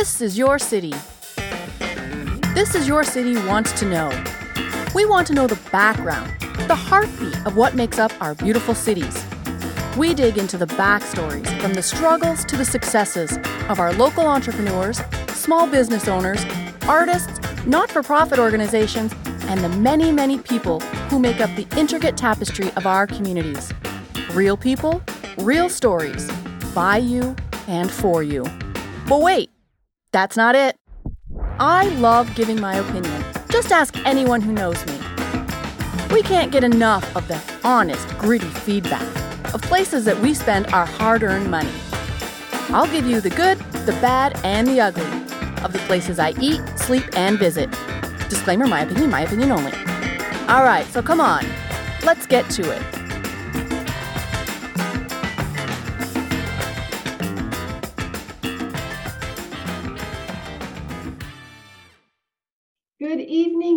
This is your city. This is your city wants to know. We want to know the background, the heartbeat of what makes up our beautiful cities. We dig into the backstories from the struggles to the successes of our local entrepreneurs, small business owners, artists, not for profit organizations, and the many, many people who make up the intricate tapestry of our communities. Real people, real stories, by you and for you. But wait, that's not it. I love giving my opinion. Just ask anyone who knows me. We can't get enough of the honest, gritty feedback of places that we spend our hard earned money. I'll give you the good, the bad, and the ugly of the places I eat, sleep, and visit. Disclaimer my opinion, my opinion only. All right, so come on, let's get to it.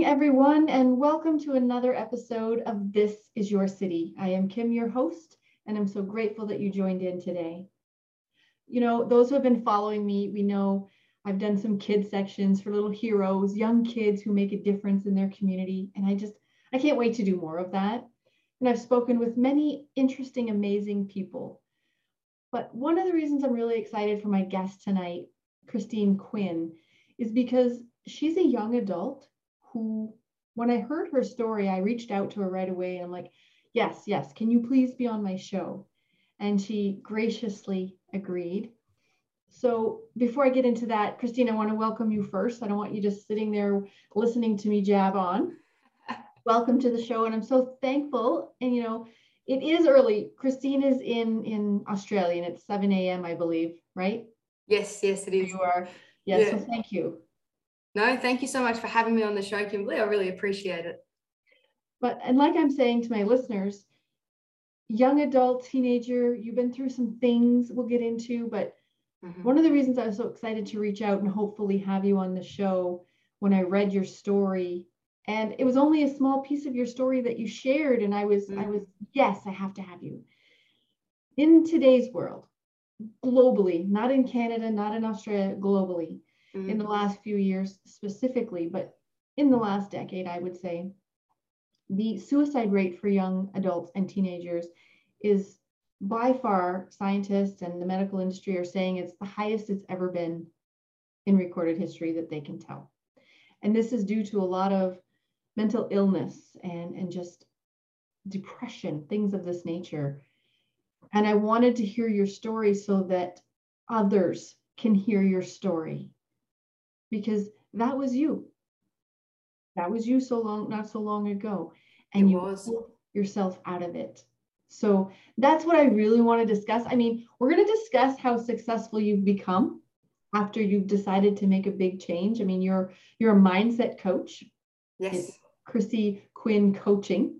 Everyone, and welcome to another episode of This is Your City. I am Kim, your host, and I'm so grateful that you joined in today. You know, those who have been following me, we know I've done some kid sections for little heroes, young kids who make a difference in their community, and I just I can't wait to do more of that. And I've spoken with many interesting, amazing people. But one of the reasons I'm really excited for my guest tonight, Christine Quinn, is because she's a young adult who, when I heard her story, I reached out to her right away and I'm like, yes, yes, can you please be on my show? And she graciously agreed. So before I get into that, Christine, I want to welcome you first. I don't want you just sitting there listening to me jab on. welcome to the show. And I'm so thankful. And you know, it is early. Christine is in in Australia and it's 7 a.m. I believe, right? Yes, yes, it is. You are. Yes. Yeah. So thank you. No, thank you so much for having me on the show, Kimberly. I really appreciate it. But, and like I'm saying to my listeners, young adult, teenager, you've been through some things we'll get into, but mm-hmm. one of the reasons I was so excited to reach out and hopefully have you on the show when I read your story and it was only a small piece of your story that you shared and i was mm-hmm. i was yes i have to have you in today's world globally not in canada not in australia globally mm-hmm. in the last few years specifically, but in the last decade, I would say, the suicide rate for young adults and teenagers is by far, scientists and the medical industry are saying it's the highest it's ever been in recorded history that they can tell. And this is due to a lot of mental illness and, and just depression, things of this nature. And I wanted to hear your story so that others can hear your story because that was you. That was you so long, not so long ago. And it you was. pulled yourself out of it. So that's what I really want to discuss. I mean, we're going to discuss how successful you've become after you've decided to make a big change. I mean, you're you're a mindset coach. Yes. It's Chrissy Quinn coaching.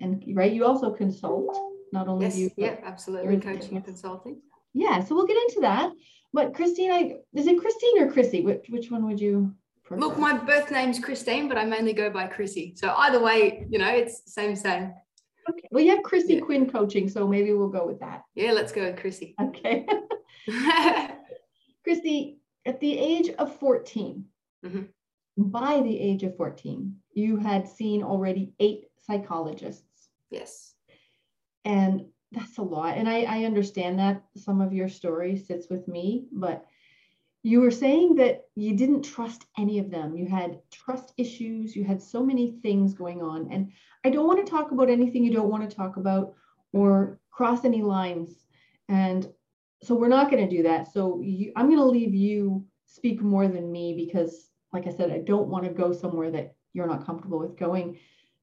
And right, you also consult, not only yes, you. Yeah, absolutely. Coaching and consulting. Yeah, so we'll get into that. But Christine, I is it Christine or Chrissy? Which which one would you prefer? Look, my birth name's Christine, but I mainly go by Chrissy. So either way, you know, it's same same. Okay. Well, you have Chrissy yeah. Quinn coaching, so maybe we'll go with that. Yeah, let's go with Chrissy. Okay. Chrissy, at the age of 14, mm-hmm. by the age of 14, you had seen already eight psychologists. Yes. And that's a lot. And I, I understand that some of your story sits with me, but you were saying that you didn't trust any of them. You had trust issues. You had so many things going on. And I don't want to talk about anything you don't want to talk about or cross any lines. And so we're not going to do that. So you, I'm going to leave you speak more than me because, like I said, I don't want to go somewhere that you're not comfortable with going.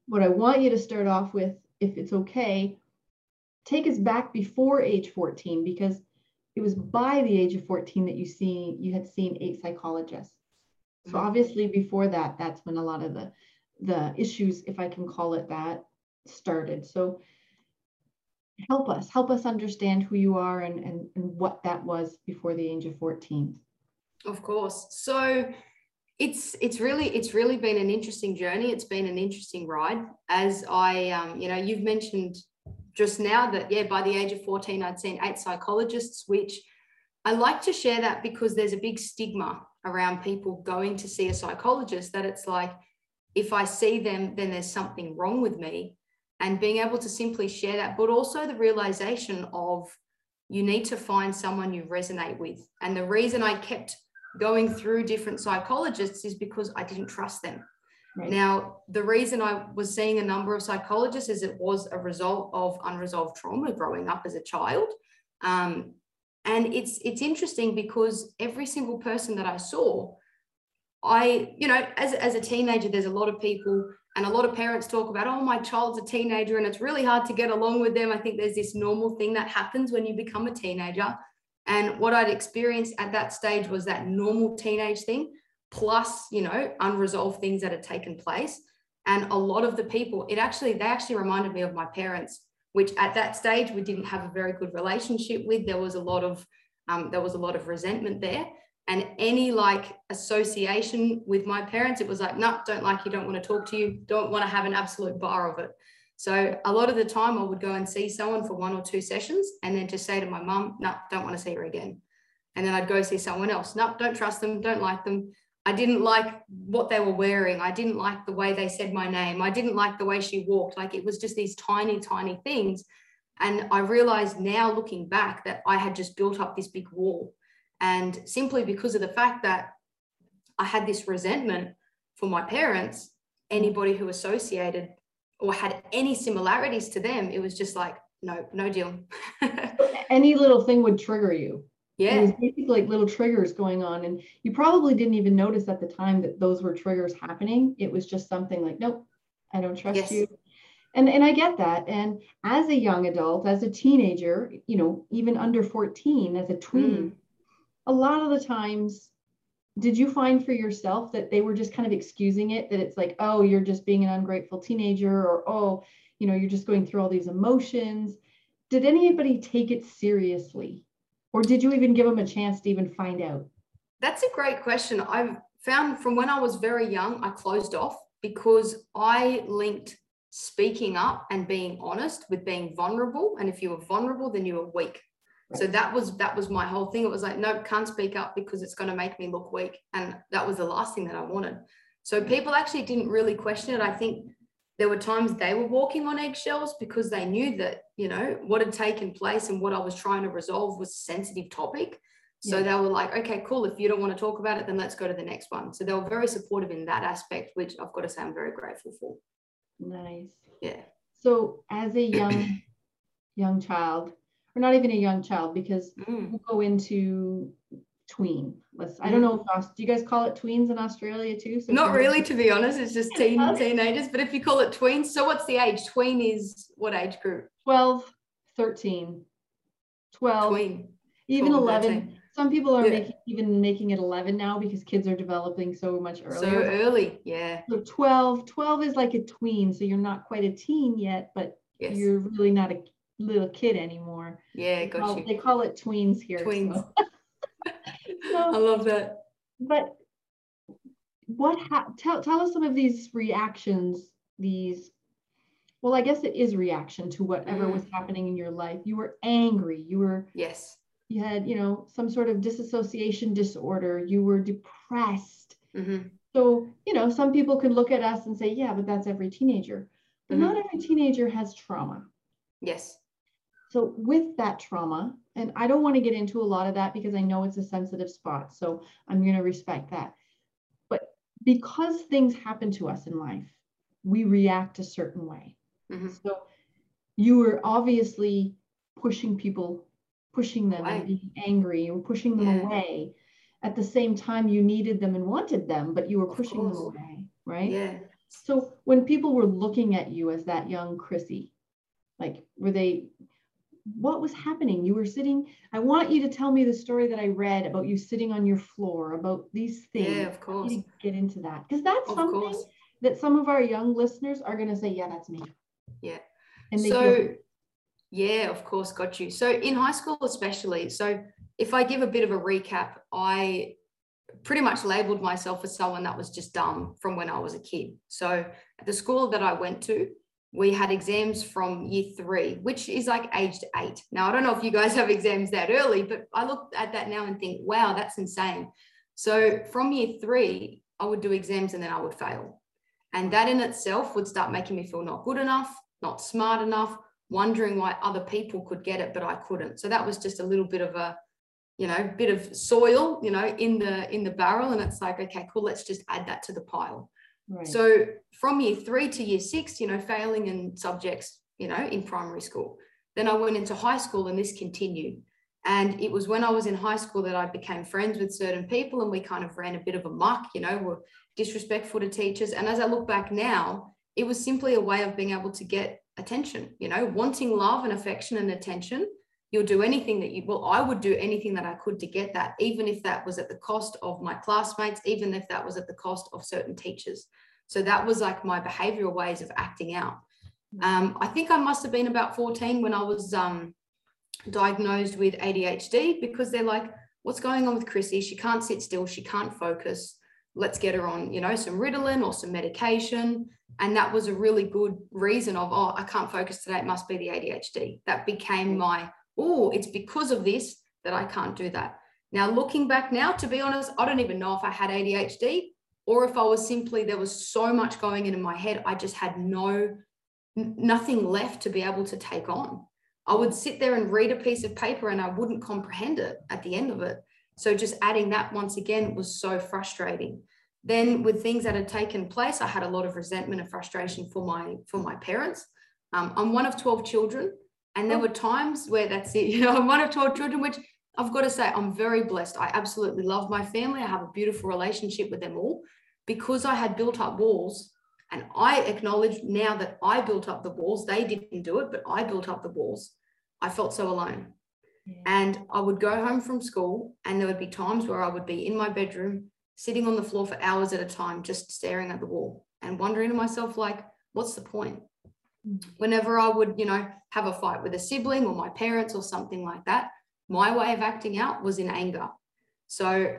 What I want you to start off with, if it's okay, take us back before age 14 because it was by the age of 14 that you see you had seen eight psychologists. So mm-hmm. obviously before that that's when a lot of the the issues if i can call it that started. So help us help us understand who you are and, and, and what that was before the age of 14 of course. So it's it's really it's really been an interesting journey. It's been an interesting ride. As i um, you know you've mentioned just now that yeah by the age of 14 i'd seen eight psychologists which I like to share that because there's a big stigma around people going to see a psychologist that it's like, if I see them, then there's something wrong with me. And being able to simply share that, but also the realization of you need to find someone you resonate with. And the reason I kept going through different psychologists is because I didn't trust them. Right. Now, the reason I was seeing a number of psychologists is it was a result of unresolved trauma growing up as a child. Um, and it's it's interesting because every single person that I saw, I, you know, as, as a teenager, there's a lot of people and a lot of parents talk about, oh, my child's a teenager and it's really hard to get along with them. I think there's this normal thing that happens when you become a teenager. And what I'd experienced at that stage was that normal teenage thing, plus, you know, unresolved things that had taken place. And a lot of the people, it actually, they actually reminded me of my parents, which at that stage we didn't have a very good relationship with. There was a lot of, um, there was a lot of resentment there. And any like association with my parents, it was like, no, don't like you, don't want to talk to you, don't want to have an absolute bar of it. So a lot of the time I would go and see someone for one or two sessions and then just say to my mum, no, don't want to see her again. And then I'd go see someone else. No, don't trust them, don't like them. I didn't like what they were wearing. I didn't like the way they said my name. I didn't like the way she walked. Like it was just these tiny, tiny things. And I realized now looking back that I had just built up this big wall. And simply because of the fact that I had this resentment for my parents, anybody who associated or had any similarities to them, it was just like, no, no deal. any little thing would trigger you. Yeah. It was basically like little triggers going on. And you probably didn't even notice at the time that those were triggers happening. It was just something like, nope, I don't trust yes. you. And, and I get that. And as a young adult, as a teenager, you know, even under 14, as a tween, mm. a lot of the times did you find for yourself that they were just kind of excusing it that it's like oh you're just being an ungrateful teenager or oh you know you're just going through all these emotions did anybody take it seriously or did you even give them a chance to even find out that's a great question i've found from when i was very young i closed off because i linked speaking up and being honest with being vulnerable and if you were vulnerable then you were weak so that was that was my whole thing. It was like, nope, can't speak up because it's going to make me look weak. And that was the last thing that I wanted. So people actually didn't really question it. I think there were times they were walking on eggshells because they knew that, you know, what had taken place and what I was trying to resolve was a sensitive topic. So yeah. they were like, okay, cool. If you don't want to talk about it, then let's go to the next one. So they were very supportive in that aspect, which I've got to say I'm very grateful for. Nice. Yeah. So as a young young child, or not even a young child because mm. we'll go into tween. Let's. I don't know if do you guys call it tweens in Australia too? So not really, to be honest. It's just teen teenagers. But if you call it tweens, so what's the age? Tween is what age group? 12, 13, 12, tween. even 11. 13. Some people are yeah. making, even making it 11 now because kids are developing so much earlier. So early, yeah. So 12, 12 is like a tween. So you're not quite a teen yet, but yes. you're really not a little kid anymore. Yeah, got call, you. They call it tweens here. Tweens. So. I love that. But what ha- tell tell us some of these reactions, these well, I guess it is reaction to whatever mm. was happening in your life. You were angry. You were yes. You had, you know, some sort of disassociation disorder. You were depressed. Mm-hmm. So, you know, some people could look at us and say, yeah, but that's every teenager. But mm-hmm. not every teenager has trauma. Yes. So, with that trauma, and I don't want to get into a lot of that because I know it's a sensitive spot. So, I'm going to respect that. But because things happen to us in life, we react a certain way. Mm-hmm. So, you were obviously pushing people, pushing them and being angry or pushing them yeah. away. At the same time, you needed them and wanted them, but you were pushing them away, right? Yeah. So, when people were looking at you as that young Chrissy, like, were they what was happening? You were sitting. I want you to tell me the story that I read about you sitting on your floor, about these things. Yeah, of course. Get into that because that's of something course. that some of our young listeners are going to say, "Yeah, that's me." Yeah. And so, yeah, of course, got you. So in high school, especially. So if I give a bit of a recap, I pretty much labeled myself as someone that was just dumb from when I was a kid. So at the school that I went to, we had exams from year three, which is like aged eight. Now, I don't know if you guys have exams that early, but I look at that now and think, wow, that's insane. So from year three, I would do exams and then I would fail. And that in itself would start making me feel not good enough, not smart enough, wondering why other people could get it, but I couldn't. So that was just a little bit of a, you know, bit of soil, you know, in the in the barrel. And it's like, okay, cool, let's just add that to the pile. Right. So from year three to year six, you know, failing in subjects, you know, in primary school. Then I went into high school and this continued. And it was when I was in high school that I became friends with certain people and we kind of ran a bit of a muck, you know, were disrespectful to teachers. And as I look back now, it was simply a way of being able to get attention, you know, wanting love and affection and attention. You'll do anything that you, well, I would do anything that I could to get that, even if that was at the cost of my classmates, even if that was at the cost of certain teachers. So that was like my behavioral ways of acting out. Um, I think I must have been about 14 when I was um, diagnosed with ADHD because they're like, what's going on with Chrissy? She can't sit still, she can't focus. Let's get her on, you know, some Ritalin or some medication. And that was a really good reason of, oh, I can't focus today. It must be the ADHD. That became my, oh, it's because of this that I can't do that. Now, looking back now, to be honest, I don't even know if I had ADHD or if I was simply, there was so much going in in my head, I just had no, nothing left to be able to take on. I would sit there and read a piece of paper and I wouldn't comprehend it at the end of it. So just adding that once again was so frustrating. Then with things that had taken place, I had a lot of resentment and frustration for my for my parents. Um, I'm one of 12 children, and there oh. were times where that's it. You know, I'm one of 12 children, which I've got to say I'm very blessed. I absolutely love my family. I have a beautiful relationship with them all because I had built up walls. And I acknowledge now that I built up the walls. They didn't do it, but I built up the walls. I felt so alone. Yeah. And I would go home from school, and there would be times where I would be in my bedroom, sitting on the floor for hours at a time, just staring at the wall and wondering to myself, like, what's the point? Whenever I would, you know, have a fight with a sibling or my parents or something like that, my way of acting out was in anger. So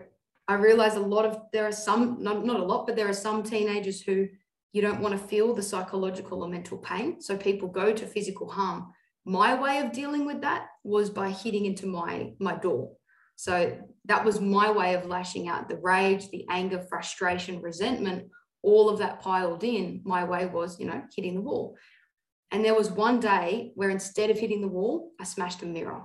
I realize a lot of, there are some, not, not a lot, but there are some teenagers who you don't want to feel the psychological or mental pain. So people go to physical harm my way of dealing with that was by hitting into my my door so that was my way of lashing out the rage the anger frustration resentment all of that piled in my way was you know hitting the wall and there was one day where instead of hitting the wall i smashed a mirror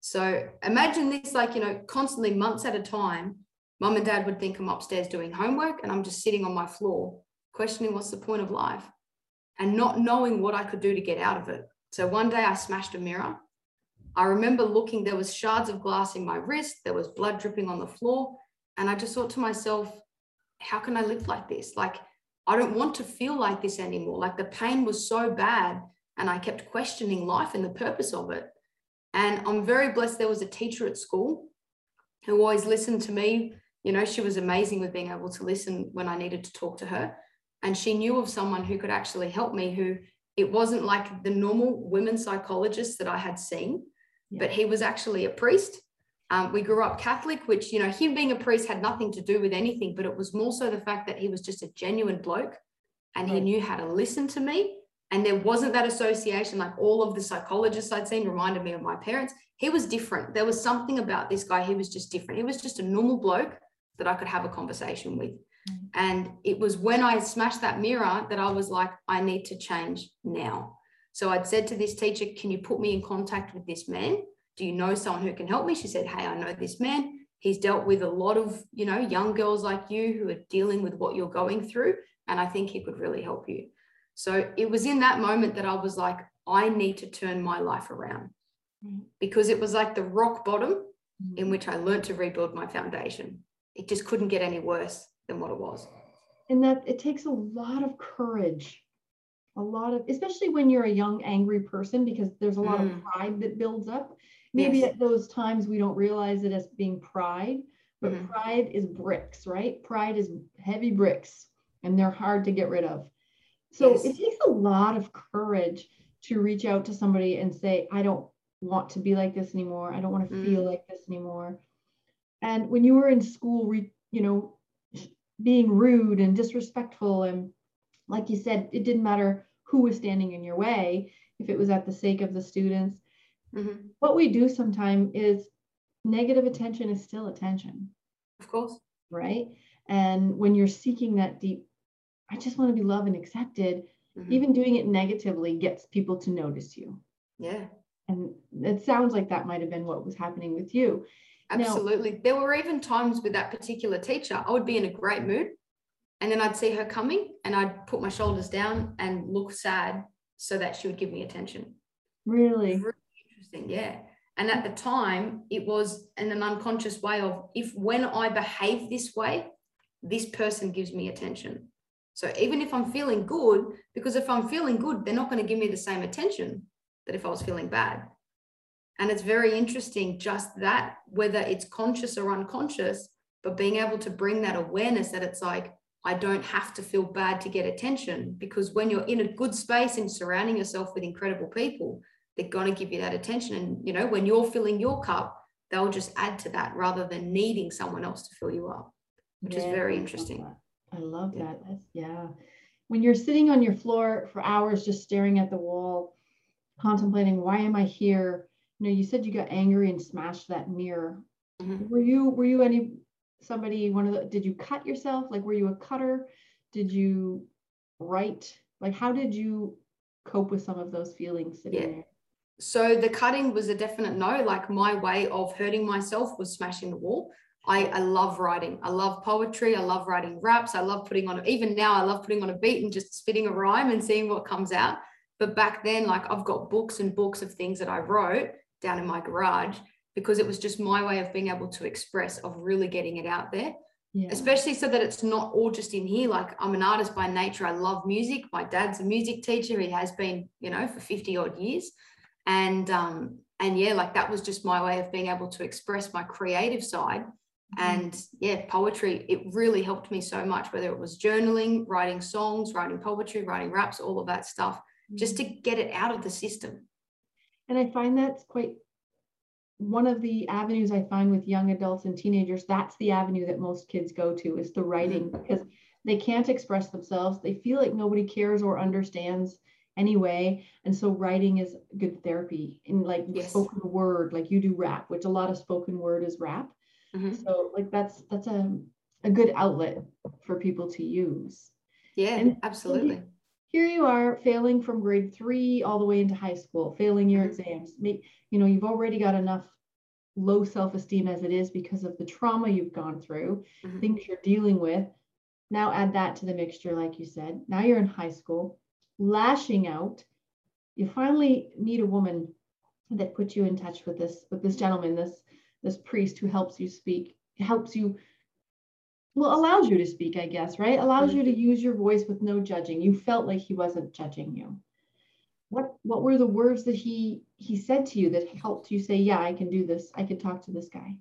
so imagine this like you know constantly months at a time mum and dad would think i'm upstairs doing homework and i'm just sitting on my floor questioning what's the point of life and not knowing what i could do to get out of it so one day I smashed a mirror. I remember looking, there was shards of glass in my wrist, there was blood dripping on the floor. And I just thought to myself, how can I live like this? Like, I don't want to feel like this anymore. Like the pain was so bad. And I kept questioning life and the purpose of it. And I'm very blessed there was a teacher at school who always listened to me. You know, she was amazing with being able to listen when I needed to talk to her. And she knew of someone who could actually help me, who it wasn't like the normal women psychologists that I had seen, yeah. but he was actually a priest. Um, we grew up Catholic, which, you know, him being a priest had nothing to do with anything, but it was more so the fact that he was just a genuine bloke and he knew how to listen to me. And there wasn't that association, like all of the psychologists I'd seen reminded me of my parents. He was different. There was something about this guy. He was just different. He was just a normal bloke that I could have a conversation with. And it was when I smashed that mirror that I was like, I need to change now. So I'd said to this teacher, Can you put me in contact with this man? Do you know someone who can help me? She said, Hey, I know this man. He's dealt with a lot of, you know, young girls like you who are dealing with what you're going through. And I think he could really help you. So it was in that moment that I was like, I need to turn my life around mm. because it was like the rock bottom in mm. which I learned to rebuild my foundation. It just couldn't get any worse than what it was. And that it takes a lot of courage, a lot of, especially when you're a young, angry person, because there's a lot mm. of pride that builds up. Maybe yes. at those times we don't realize it as being pride, but mm-hmm. pride is bricks, right? Pride is heavy bricks and they're hard to get rid of. So yes. it takes a lot of courage to reach out to somebody and say, I don't want to be like this anymore. I don't want to mm. feel like this anymore. And when you were in school, re, you know, being rude and disrespectful and like you said it didn't matter who was standing in your way, if it was at the sake of the students. Mm-hmm. What we do sometimes is negative attention is still attention. Of course. Right. And when you're seeking that deep, I just want to be loved and accepted, mm-hmm. even doing it negatively gets people to notice you. Yeah. And it sounds like that might have been what was happening with you. Absolutely. Now, there were even times with that particular teacher, I would be in a great mood and then I'd see her coming and I'd put my shoulders down and look sad so that she would give me attention. Really? Interesting. Yeah. And at the time, it was in an unconscious way of if when I behave this way, this person gives me attention. So even if I'm feeling good, because if I'm feeling good, they're not going to give me the same attention that if I was feeling bad. And it's very interesting, just that, whether it's conscious or unconscious, but being able to bring that awareness that it's like, I don't have to feel bad to get attention because when you're in a good space and surrounding yourself with incredible people, they're going to give you that attention. And, you know, when you're filling your cup, they'll just add to that rather than needing someone else to fill you up, which yeah, is very interesting. I love that. That's, yeah. When you're sitting on your floor for hours just staring at the wall, contemplating, why am I here? You know, you said you got angry and smashed that mirror. Mm-hmm. Were you, were you any somebody one of the did you cut yourself like were you a cutter did you write like how did you cope with some of those feelings sitting yeah. there so the cutting was a definite no like my way of hurting myself was smashing the wall I, I love writing i love poetry i love writing raps i love putting on even now i love putting on a beat and just spitting a rhyme and seeing what comes out but back then like i've got books and books of things that i wrote down in my garage because it was just my way of being able to express, of really getting it out there. Yeah. Especially so that it's not all just in here. Like I'm an artist by nature. I love music. My dad's a music teacher. He has been, you know, for 50 odd years. And um, and yeah, like that was just my way of being able to express my creative side. Mm-hmm. And yeah, poetry, it really helped me so much, whether it was journaling, writing songs, writing poetry, writing raps, all of that stuff, mm-hmm. just to get it out of the system. And I find that's quite one of the avenues I find with young adults and teenagers, that's the avenue that most kids go to is the writing mm-hmm. because they can't express themselves. They feel like nobody cares or understands anyway. And so writing is good therapy in like yes. spoken word, like you do rap, which a lot of spoken word is rap. Mm-hmm. So like that's that's a, a good outlet for people to use. Yeah, and absolutely. Here you are failing from grade three all the way into high school, failing your mm-hmm. exams you know you've already got enough low self-esteem as it is because of the trauma you've gone through mm-hmm. things you're dealing with now add that to the mixture like you said now you're in high school lashing out. You finally meet a woman that puts you in touch with this with this gentleman this this priest who helps you speak helps you well allows you to speak i guess right? Allows you to mm-hmm. use your voice with no judging. You felt like he wasn't judging you. What what were the words that he he said to you that helped you say yeah i can do this. I can talk to this guy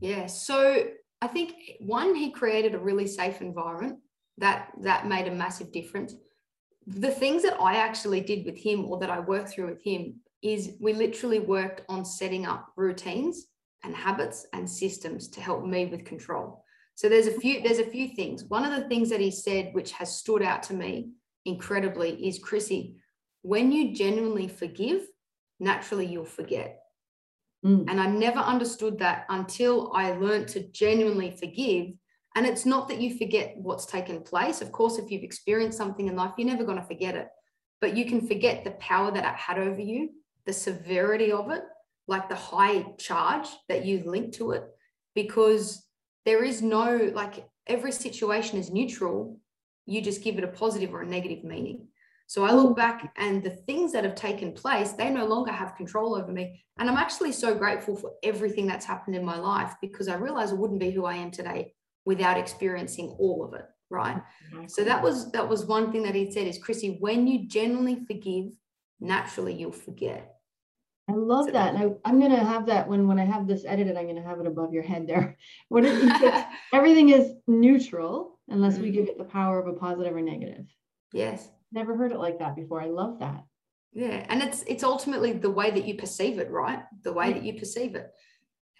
yeah so i think one he created a really safe environment that that made a massive difference the things that i actually did with him or that i worked through with him is we literally worked on setting up routines and habits and systems to help me with control so there's a few there's a few things one of the things that he said which has stood out to me incredibly is chrissy when you genuinely forgive, naturally you'll forget. Mm. And I never understood that until I learned to genuinely forgive. And it's not that you forget what's taken place. Of course, if you've experienced something in life, you're never going to forget it. But you can forget the power that it had over you, the severity of it, like the high charge that you link to it, because there is no, like, every situation is neutral. You just give it a positive or a negative meaning. So I look back and the things that have taken place, they no longer have control over me. And I'm actually so grateful for everything that's happened in my life because I realize I wouldn't be who I am today without experiencing all of it. Right. So that was that was one thing that he said is Chrissy, when you genuinely forgive, naturally you'll forget. I love so, that. And I, am going to have that when, when I have this edited, I'm going to have it above your head there. What everything is neutral unless we mm-hmm. give it the power of a positive or negative. Yes. Never heard it like that before. I love that. Yeah, and it's it's ultimately the way that you perceive it, right? The way that you perceive it.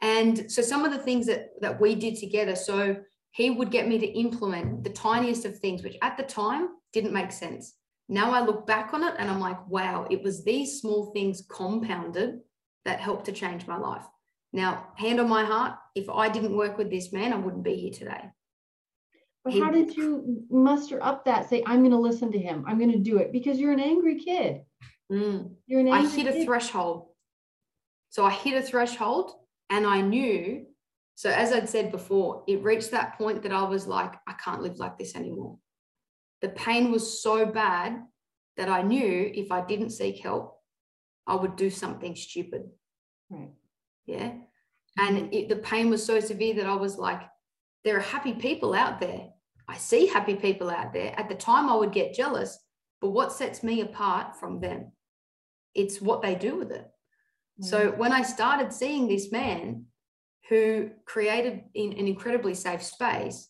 And so some of the things that that we did together, so he would get me to implement the tiniest of things, which at the time didn't make sense. now I look back on it and I'm like, wow, it was these small things compounded that helped to change my life. Now, hand on my heart, if I didn't work with this man, I wouldn't be here today. But how did you muster up that? Say, I'm going to listen to him. I'm going to do it because you're an angry kid. Mm. You're an angry I hit kid. a threshold. So I hit a threshold and I knew. So, as I'd said before, it reached that point that I was like, I can't live like this anymore. The pain was so bad that I knew if I didn't seek help, I would do something stupid. Right. Yeah. And it, the pain was so severe that I was like, there are happy people out there. I see happy people out there. At the time, I would get jealous, but what sets me apart from them? It's what they do with it. Mm. So when I started seeing this man who created in an incredibly safe space,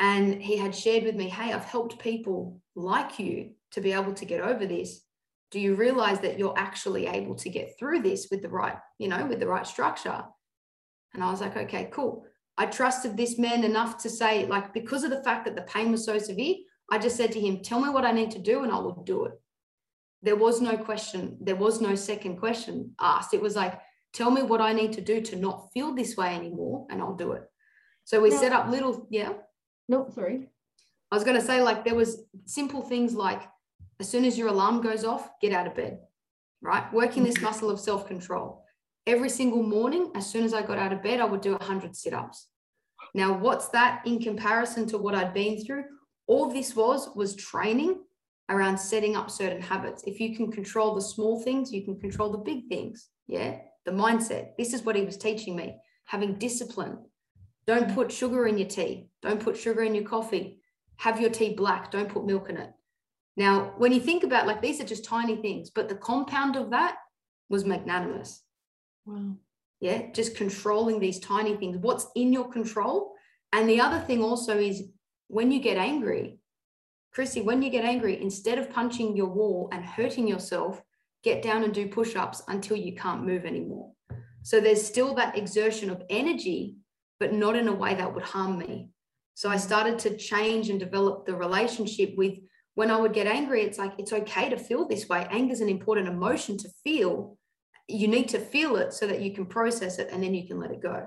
and he had shared with me, Hey, I've helped people like you to be able to get over this. Do you realize that you're actually able to get through this with the right, you know, with the right structure? And I was like, okay, cool. I trusted this man enough to say, like, because of the fact that the pain was so severe, I just said to him, Tell me what I need to do and I will do it. There was no question, there was no second question asked. It was like, Tell me what I need to do to not feel this way anymore and I'll do it. So we set up little, yeah. No, sorry. I was going to say, like, there was simple things like, as soon as your alarm goes off, get out of bed, right? Working this mm-hmm. muscle of self control every single morning, as soon as I got out of bed, I would do 100 sit ups. Now, what's that in comparison to what I'd been through? All this was was training around setting up certain habits. If you can control the small things, you can control the big things. Yeah. The mindset. This is what he was teaching me having discipline. Don't mm. put sugar in your tea. Don't put sugar in your coffee. Have your tea black. Don't put milk in it. Now, when you think about like these are just tiny things, but the compound of that was magnanimous. Wow. Yeah, just controlling these tiny things. What's in your control? And the other thing also is when you get angry, Chrissy, when you get angry, instead of punching your wall and hurting yourself, get down and do push ups until you can't move anymore. So there's still that exertion of energy, but not in a way that would harm me. So I started to change and develop the relationship with when I would get angry, it's like, it's okay to feel this way. Anger is an important emotion to feel, you need to feel it so that you can process it and then you can let it go.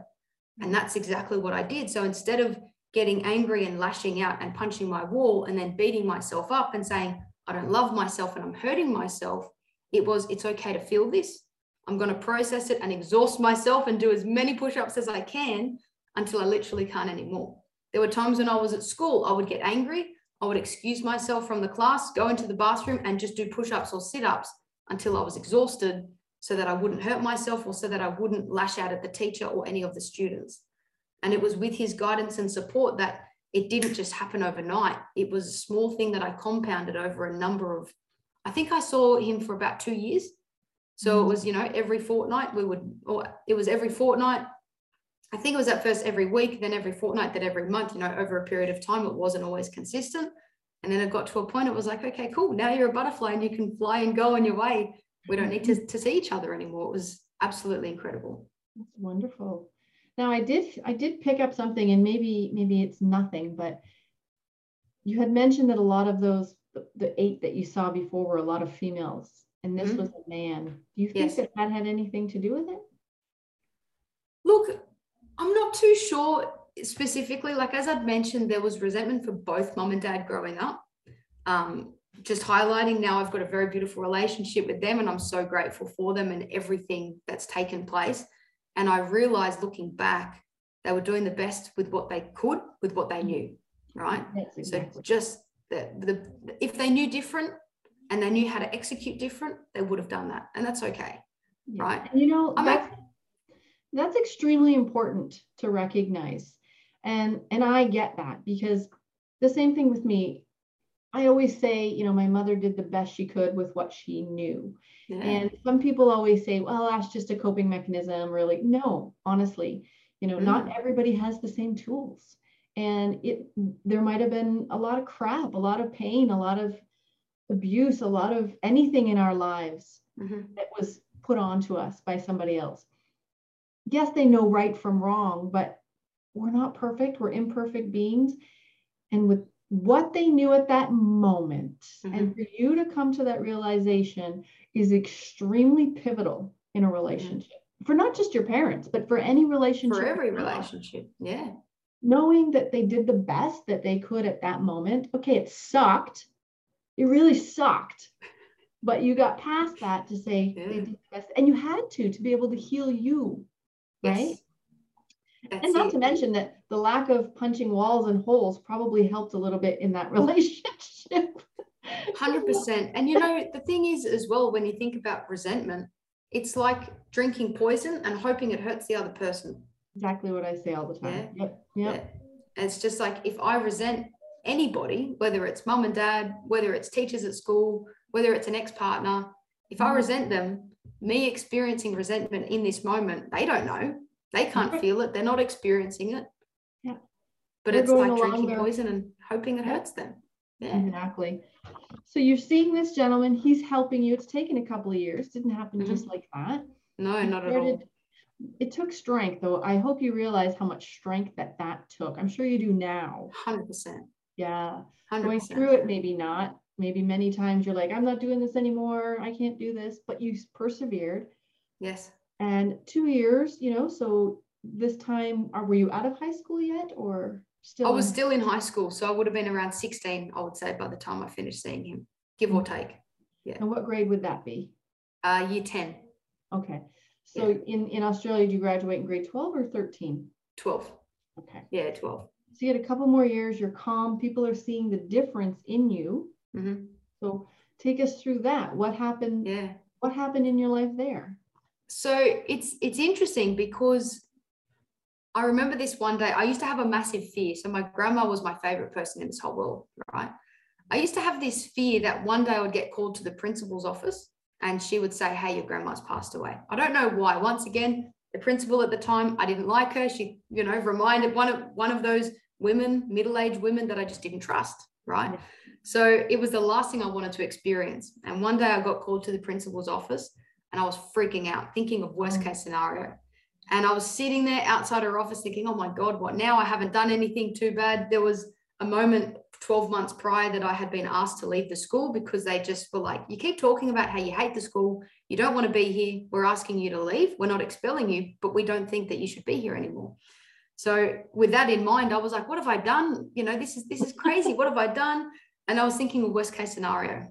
And that's exactly what I did. So instead of getting angry and lashing out and punching my wall and then beating myself up and saying, I don't love myself and I'm hurting myself, it was, it's okay to feel this. I'm going to process it and exhaust myself and do as many push ups as I can until I literally can't anymore. There were times when I was at school, I would get angry. I would excuse myself from the class, go into the bathroom, and just do push ups or sit ups until I was exhausted so that I wouldn't hurt myself or so that I wouldn't lash out at the teacher or any of the students. And it was with his guidance and support that it didn't just happen overnight. It was a small thing that I compounded over a number of, I think I saw him for about two years. So it mm. was, you know, every fortnight we would, or it was every fortnight. I think it was at first every week, then every fortnight, then every month, you know, over a period of time. It wasn't always consistent. And then it got to a point, it was like, okay, cool. Now you're a butterfly and you can fly and go on your way we don't need to, to see each other anymore. It was absolutely incredible. That's wonderful. Now I did I did pick up something and maybe maybe it's nothing, but you had mentioned that a lot of those the, eight that you saw before were a lot of females and this mm-hmm. was a man. Do you think yes. that that had anything to do with it? Look, I'm not too sure specifically. Like as I'd mentioned, there was resentment for both mom and dad growing up. Um, just highlighting now I've got a very beautiful relationship with them and I'm so grateful for them and everything that's taken place. And I realized looking back, they were doing the best with what they could, with what they knew, right? Exactly. So just the, the if they knew different and they knew how to execute different, they would have done that. And that's okay. Yeah. Right. You know, that's, that's extremely important to recognize. And and I get that because the same thing with me I always say, you know, my mother did the best she could with what she knew. Yeah. And some people always say, well, that's just a coping mechanism. Really, no, honestly, you know, mm. not everybody has the same tools. And it there might have been a lot of crap, a lot of pain, a lot of abuse, a lot of anything in our lives mm-hmm. that was put onto us by somebody else. Yes, they know right from wrong, but we're not perfect. We're imperfect beings. And with what they knew at that moment mm-hmm. and for you to come to that realization is extremely pivotal in a relationship mm-hmm. for not just your parents but for any relationship for every relationship yeah knowing that they did the best that they could at that moment okay it sucked it really sucked but you got past that to say yeah. they did the best and you had to to be able to heal you yes. right that's and not it. to mention that the lack of punching walls and holes probably helped a little bit in that relationship. 100%. And you know, the thing is, as well, when you think about resentment, it's like drinking poison and hoping it hurts the other person. Exactly what I say all the time. Yeah. Yep. yep. Yeah. It's just like if I resent anybody, whether it's mum and dad, whether it's teachers at school, whether it's an ex partner, if I mm-hmm. resent them, me experiencing resentment in this moment, they don't know. They can't feel it. They're not experiencing it. Yeah. But They're it's like drinking there. poison and hoping it yeah. hurts them. Yeah. Exactly. So you're seeing this gentleman, he's helping you. It's taken a couple of years. Didn't happen mm-hmm. just like that. No, not at all. It took strength though. I hope you realize how much strength that that took. I'm sure you do now. 100%. Yeah. 100%. Going through it, maybe not. Maybe many times you're like, I'm not doing this anymore. I can't do this. But you persevered. Yes and two years you know so this time are were you out of high school yet or still i was in- still in high school so i would have been around 16 i would say by the time i finished seeing him give or take yeah and what grade would that be uh year 10 okay so yeah. in in australia do you graduate in grade 12 or 13 12 okay yeah 12 so you had a couple more years you're calm people are seeing the difference in you mm-hmm. so take us through that what happened yeah what happened in your life there so it's it's interesting because I remember this one day. I used to have a massive fear. So my grandma was my favorite person in this whole world, right? I used to have this fear that one day I would get called to the principal's office and she would say, Hey, your grandma's passed away. I don't know why. Once again, the principal at the time, I didn't like her. She, you know, reminded one of one of those women, middle-aged women that I just didn't trust, right? Yeah. So it was the last thing I wanted to experience. And one day I got called to the principal's office and I was freaking out, thinking of worst mm. case scenario. And I was sitting there outside her office thinking, oh my God, what now? I haven't done anything too bad. There was a moment 12 months prior that I had been asked to leave the school because they just were like, you keep talking about how you hate the school. You don't want to be here. We're asking you to leave. We're not expelling you, but we don't think that you should be here anymore. So with that in mind, I was like, what have I done? You know, this is this is crazy. what have I done? And I was thinking of worst case scenario.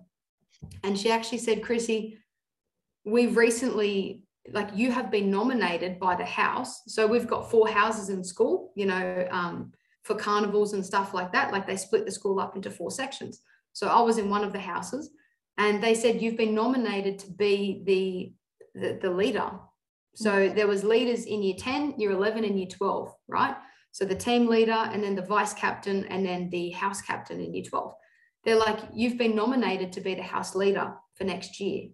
And she actually said, Chrissy, we've recently like you have been nominated by the house so we've got four houses in school you know um, for carnivals and stuff like that like they split the school up into four sections. So i was in one of the houses and they said you've been nominated to be the the, the leader. So mm. there was leaders in year 10 year 11 and year 12 right? So the team leader and then the vice captain and then the house captain in year 12 they're like you've been nominated to be the house leader for next year.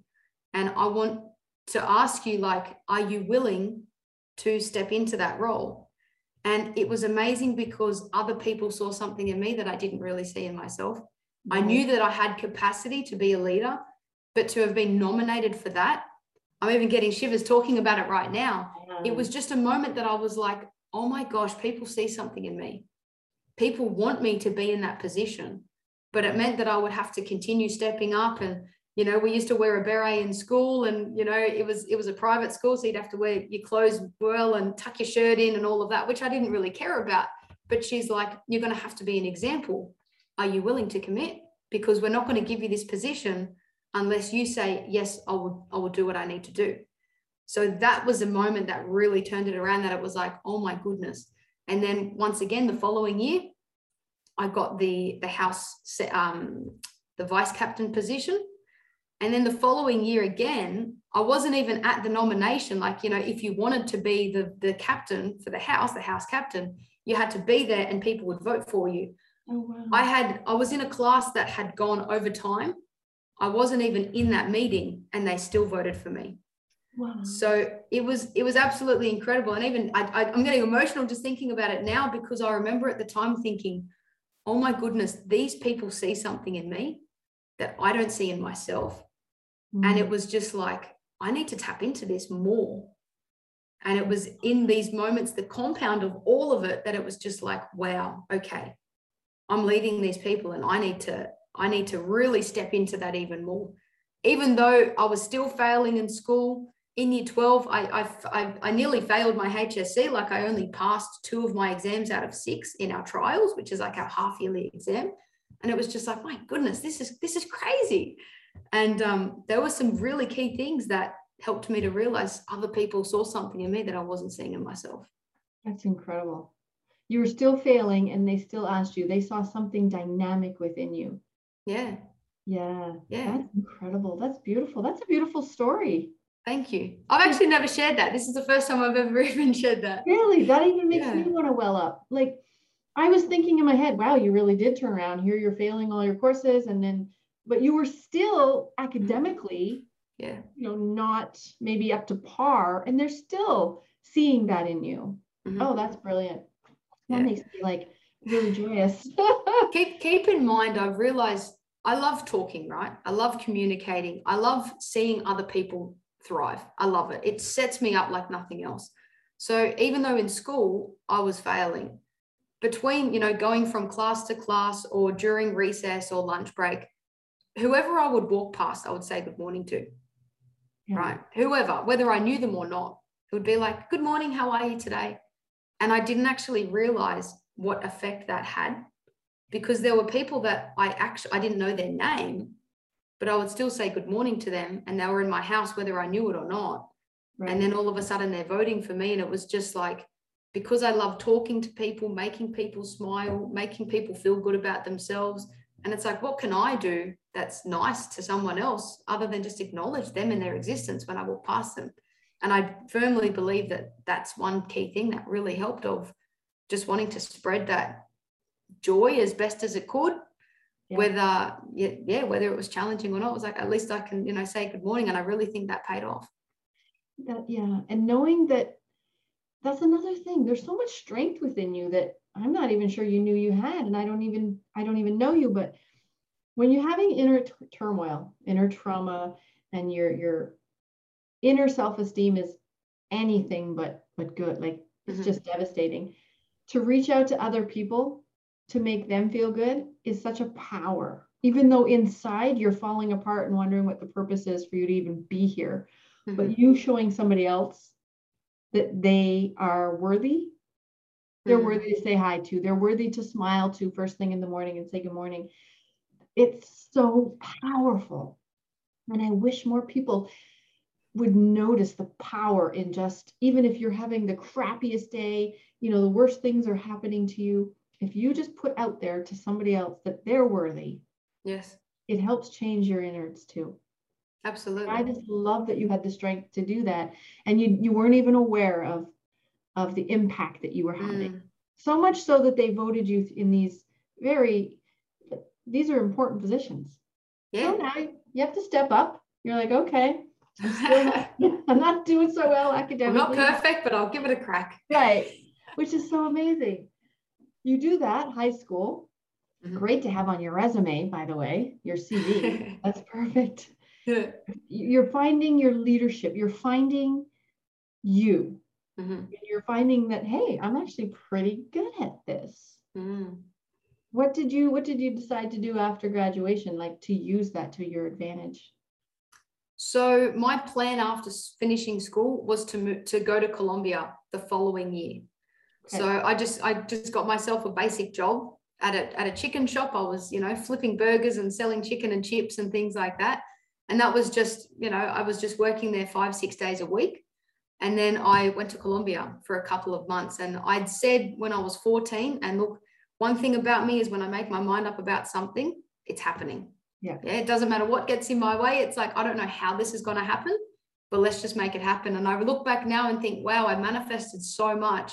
And I want to ask you, like, are you willing to step into that role? And it was amazing because other people saw something in me that I didn't really see in myself. I knew that I had capacity to be a leader, but to have been nominated for that, I'm even getting shivers talking about it right now. It was just a moment that I was like, oh my gosh, people see something in me. People want me to be in that position. But it meant that I would have to continue stepping up and you know we used to wear a beret in school and you know it was it was a private school so you'd have to wear your clothes well and tuck your shirt in and all of that which i didn't really care about. But she's like you're going to have to be an example. Are you willing to commit? Because we're not going to give you this position unless you say yes i will i will do what i need to do so that was a moment that really turned it around that it was like oh my goodness. And then once again the following year i got the the house um, the vice captain position and then the following year again, I wasn't even at the nomination. Like, you know, if you wanted to be the, the captain for the house, the house captain, you had to be there and people would vote for you. Oh, wow. I had, I was in a class that had gone over time. I wasn't even in that meeting and they still voted for me. Wow. So it was, it was absolutely incredible. And even I, I, I'm getting emotional just thinking about it now because I remember at the time thinking, oh my goodness, these people see something in me that I don't see in myself. Mm. And it mm. was just like, I need to tap into this more. And it was in these moments, the compound of all of it, that it was just like, wow, okay, I'm leading these people and I need to I need to really step into that even more. Even though I was still failing in school in year 12, I, I, I, I nearly failed my HSC. Like I only passed two of my exams out of six in our trials, which is like our half yearly exam. And it was just like, my goodness, this is this is crazy. And um, there were some really key things that helped me to realize other people saw something in me that I wasn't seeing in myself. That's incredible. You were still failing and they still asked you. They saw something dynamic within you. Yeah. Yeah. Yeah. That's incredible. That's beautiful. That's a beautiful story. Thank you. I've actually never shared that. This is the first time I've ever even shared that. Really? That even makes Yeah. me want to well up. Like I was thinking in my head, wow, you really did turn around. Here you're failing all your courses and then but you were still academically, Yeah. you know, not maybe up to par and they're still seeing that in you. Mhm. Oh, that's brilliant. That Yeah. makes me like really joyous. keep keep in mind i've realized i love talking right i love communicating i love seeing other people thrive i love it it sets me up like nothing else so even though in school i was failing between you know going from class to class or during recess or lunch break whoever i would walk past i would say good morning to Yeah. right whoever whether i knew them or not it would be like good morning how are you today and i didn't actually realize what effect that had because there were people that I actually I didn't know their name, but I would still say good morning to them, and they were in my house whether I knew it or not. Right. And then all of a sudden they're voting for me, and it was just like because I love talking to people, making people smile, making people feel good about themselves. And it's like, what can I do that's nice to someone else other than just acknowledge them in their existence when I walk past them? And I firmly believe that that's one key thing that really helped of just wanting to spread that joy as best as it could Yeah. whether yeah, yeah whether it was challenging or not it was like at least i can you know say good morning and i really think that paid off that yeah and knowing that that's another thing there's so much strength within you that i'm not even sure you knew you had and i don't even i don't even know you but when you're having inner t- turmoil inner trauma and your your inner self-esteem is anything but but good like it's Mhm. just devastating to reach out to other people to make them feel good is such a power even though inside you're falling apart and wondering what the purpose is for you to even be here Mhm. but you showing somebody else that they are worthy they're Mhm. worthy to say hi to. They're worthy to smile to first thing in the morning and say good morning. It's so powerful. And i wish more people would notice the power in just even if you're having the crappiest day you know the worst things are happening to you if you just put out there to somebody else that they're worthy yes. it helps change your innards too. Absolutely. I just love that you had the strength to do that, and you you weren't even aware of of the impact that you were having. Mm, So much so that they voted you in these very these are important positions. So yeah now you have to step up. You're like, okay, I'm still not, I'm not doing so well i'm academically. not perfect but i'll give it a crack Right, which is so amazing. You do that high school. Mhm. Great to have on your resume, by the way, your CV. That's perfect. You're finding your leadership you're finding you Mhm. you're finding that hey i'm actually pretty good at this Mm. what did you what did you decide to do after graduation like to use that to your advantage So my plan after finishing school was to move, to go to Colombia the following year. Okay. So I just I just got myself a basic job at a at a chicken shop. I was you know flipping burgers and selling chicken and chips and things like that. And that was just you know I was just working there five six days a week. And then I went to Colombia for a couple of months. And I'd said when I was 14, and look, one thing about me is when I make my mind up about something, it's happening. Yeah. Yeah. It doesn't matter what gets in my way. It's like, I don't know how this is going to happen, but let's just make it happen. And I look back now and think, wow, I manifested so much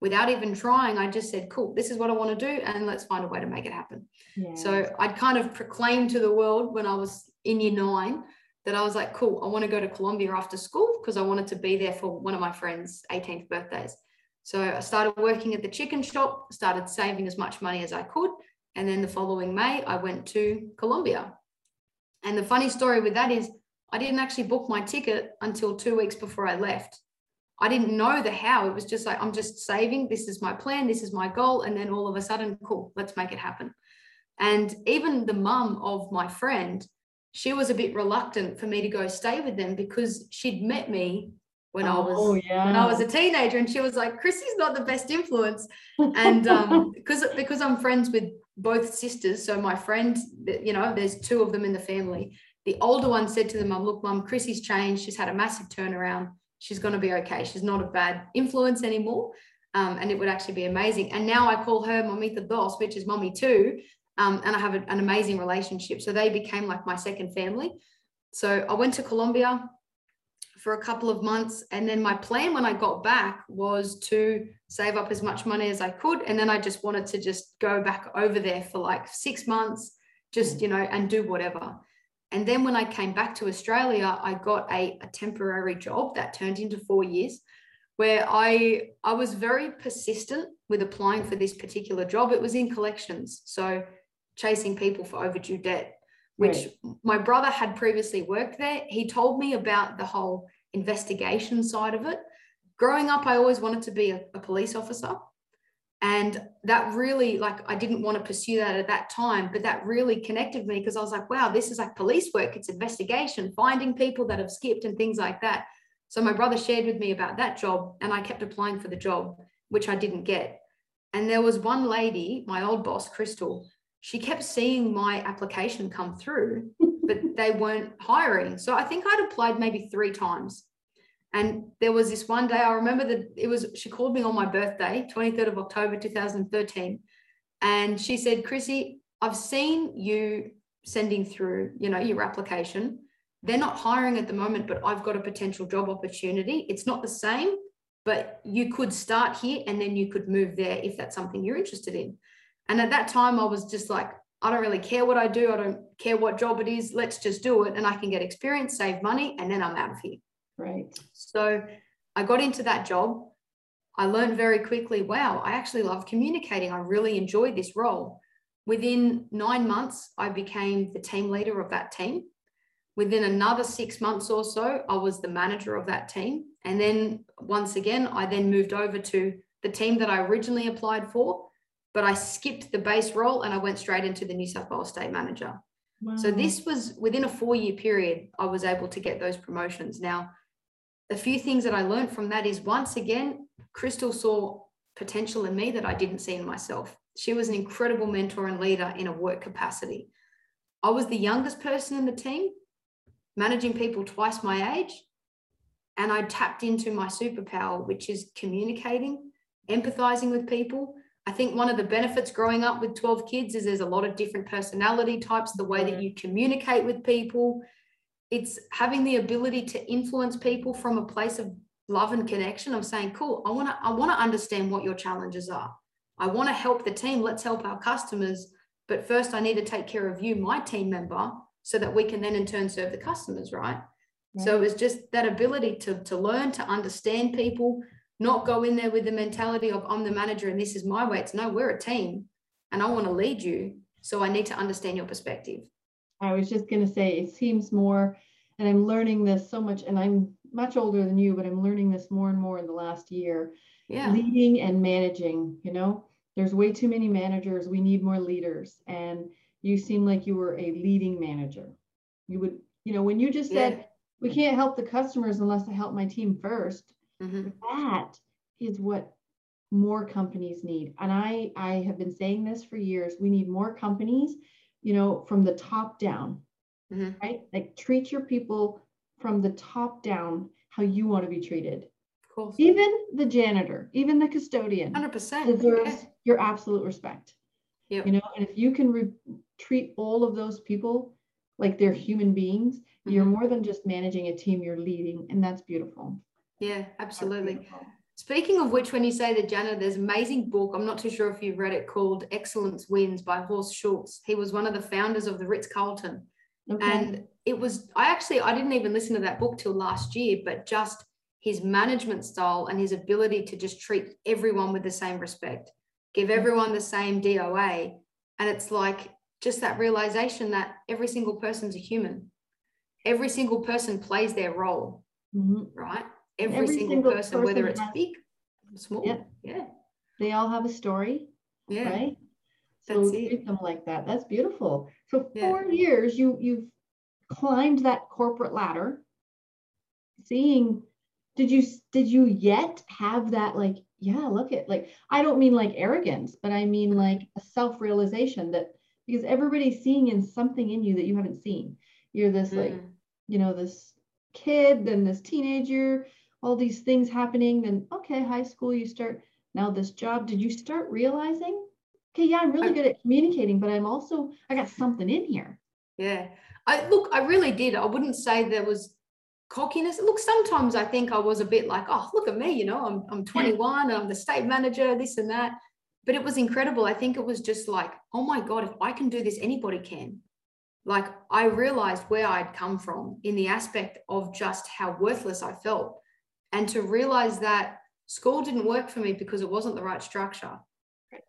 without even trying. I just said, cool, this is what I want to do. And let's find a way to make it happen. yeah So I'd kind of proclaimed to the world when I was in year nine that I was like, cool, I want to go to Colombia after school because I wanted to be there for one of my friends' 18th birthdays. So I started working at the chicken shop, started saving as much money as I could. And then the following May, I went to Colombia. And the funny story with that is, I didn't actually book my ticket until two weeks before I left. I didn't know the how. It was just like, I'm just saving. This is my plan. This is my goal. And then all of a sudden, cool, let's make it happen. And even the mum of my friend, she was a bit reluctant for me to go stay with them because she'd met me when oh, I was oh, yeah. when I was a teenager, and she was like, "Chrissy's not the best influence," and um, because because I'm friends with both sisters, so my friend, you know, there's two of them in the family. The older one said to the mum, "Look, mum, Chrissy's changed. She's had a massive turnaround. She's going to be okay. She's not a bad influence anymore." Um, and it would actually be amazing. And now I call her Mamita Dos, which is mommy too, um, and I have a, an amazing relationship. So they became like my second family. So I went to Colombia for a couple of months. And then my plan when I got back was to save up as much money as I could. And then I just wanted to just go back over there for like six months, just, you know, and do whatever. And then when I came back to Australia, I got a, a temporary job that turned into four years where I I was very persistent with applying for this particular job. It was in collections. So chasing people for overdue debt, which right. my brother had previously worked there. He told me about the whole investigation side of it. Growing up, I always wanted to be a, a police officer. And that really, like, I didn't want to pursue that at that time, but that really connected me because I was like, wow, this is like police work. It's investigation, finding people that have skipped and things like that. So my brother shared with me about that job, and I kept applying for the job, which I didn't get. And there was one lady, my old boss, Crystal, she kept seeing my application come through, but they weren't hiring. So I think I'd applied maybe three times. And there was this one day, I remember that it was, she called me on my birthday, 23rd of October, 2013. And she said, Chrissy, I've seen you sending through, you know, your application. They're not hiring at the moment, but I've got a potential job opportunity. It's not the same, but you could start here and then you could move there if that's something you're interested in. And at that time, I was just like, I don't really care what I do. I don't care what job it is. Let's just do it. And I can get experience, save money, and then I'm out of here. Right. So I got into that job. I learned very quickly wow, I actually love communicating. I really enjoy this role. Within nine months, I became the team leader of that team. Within another six months or so, I was the manager of that team. And then once again, I then moved over to the team that I originally applied for but I skipped the base role and I went straight into the New South Wales State Manager. Wow. So this was within a four year period, I was able to get those promotions. Now, a few things that I learned from that is once again, Crystal saw potential in me that I didn't see in myself. She was an incredible mentor and leader in a work capacity. I was the youngest person in the team, managing people twice my age. And I tapped into my superpower, which is communicating, empathizing with people, I think one of the benefits growing up with 12 kids is there's a lot of different personality types, the way that mm. you communicate with people. It's having the ability to influence people from a place of love and connection of saying, cool, I want to I want to understand what your challenges are. I want to help the team. Let's help our customers. But first, I need to take care of you, my team member, so that we can then in turn serve the customers, right? right. So it was just that ability to, to learn, to understand people, not go in there with the mentality of I'm the manager and this is my way. It's no, we're a team and I want to lead you. So I need to understand your perspective. I was just going to say, it seems more, and I'm learning this so much, and I'm much older than you, but I'm learning this more and more in the last year. Yeah. Leading and managing, you know, there's way too many managers. We need more leaders. And you seem like you were a leading manager. You would, you know, when you just said, yeah. we can't help the customers unless I help my team first Mm-hmm. That is what more companies need. And I, I have been saying this for years. We need more companies, you know, from the top down, mm-hmm. right? Like treat your people from the top down how you want to be treated. Of course. Even the janitor, even the custodian 100% deserves your absolute respect. Yep. You know, and if you can re- treat all of those people like they're human beings, mm-hmm. you're more than just managing a team, you're leading. And that's beautiful. Yeah, absolutely. Speaking of which, when you say the Jana, there's an amazing book. I'm not too sure if you've read it called Excellence Wins by Horst Schulze. He was one of the founders of the Ritz Carlton. Okay. And it was, I actually, I didn't even listen to that book till last year, but just his management style and his ability to just treat everyone with the same respect, give everyone the same DOA. And it's like just that realization that every single person's a human. Every single person plays their role, mm-hmm. right? Every, every single, single, person, person whether it's has, big small yeah. yeah. They all have a story yeah. right? So treat them like that. That's beautiful. So four yeah. years you you've climbed that corporate ladder seeing did you did you yet have that like yeah look at like i don't mean like arrogance but i mean like a self-realization that because everybody's seeing in something in you that you haven't seen. You're this mm. like you know this kid then this teenager all these things happening then okay high school you start now this job. Did you start realizing okay yeah i'm really good at communicating but i'm also i got something in here. Yeah. I look i really did. I wouldn't say there was cockiness. Look sometimes i think i was a bit like oh look at me you know i'm, I'm 21 and i'm the state manager this and that. But it was incredible. I think it was just like oh my god if i can do this anybody can. Like i realized where i'd come from in the aspect of just how worthless i felt and to realize that school didn't work for me because it wasn't the right structure.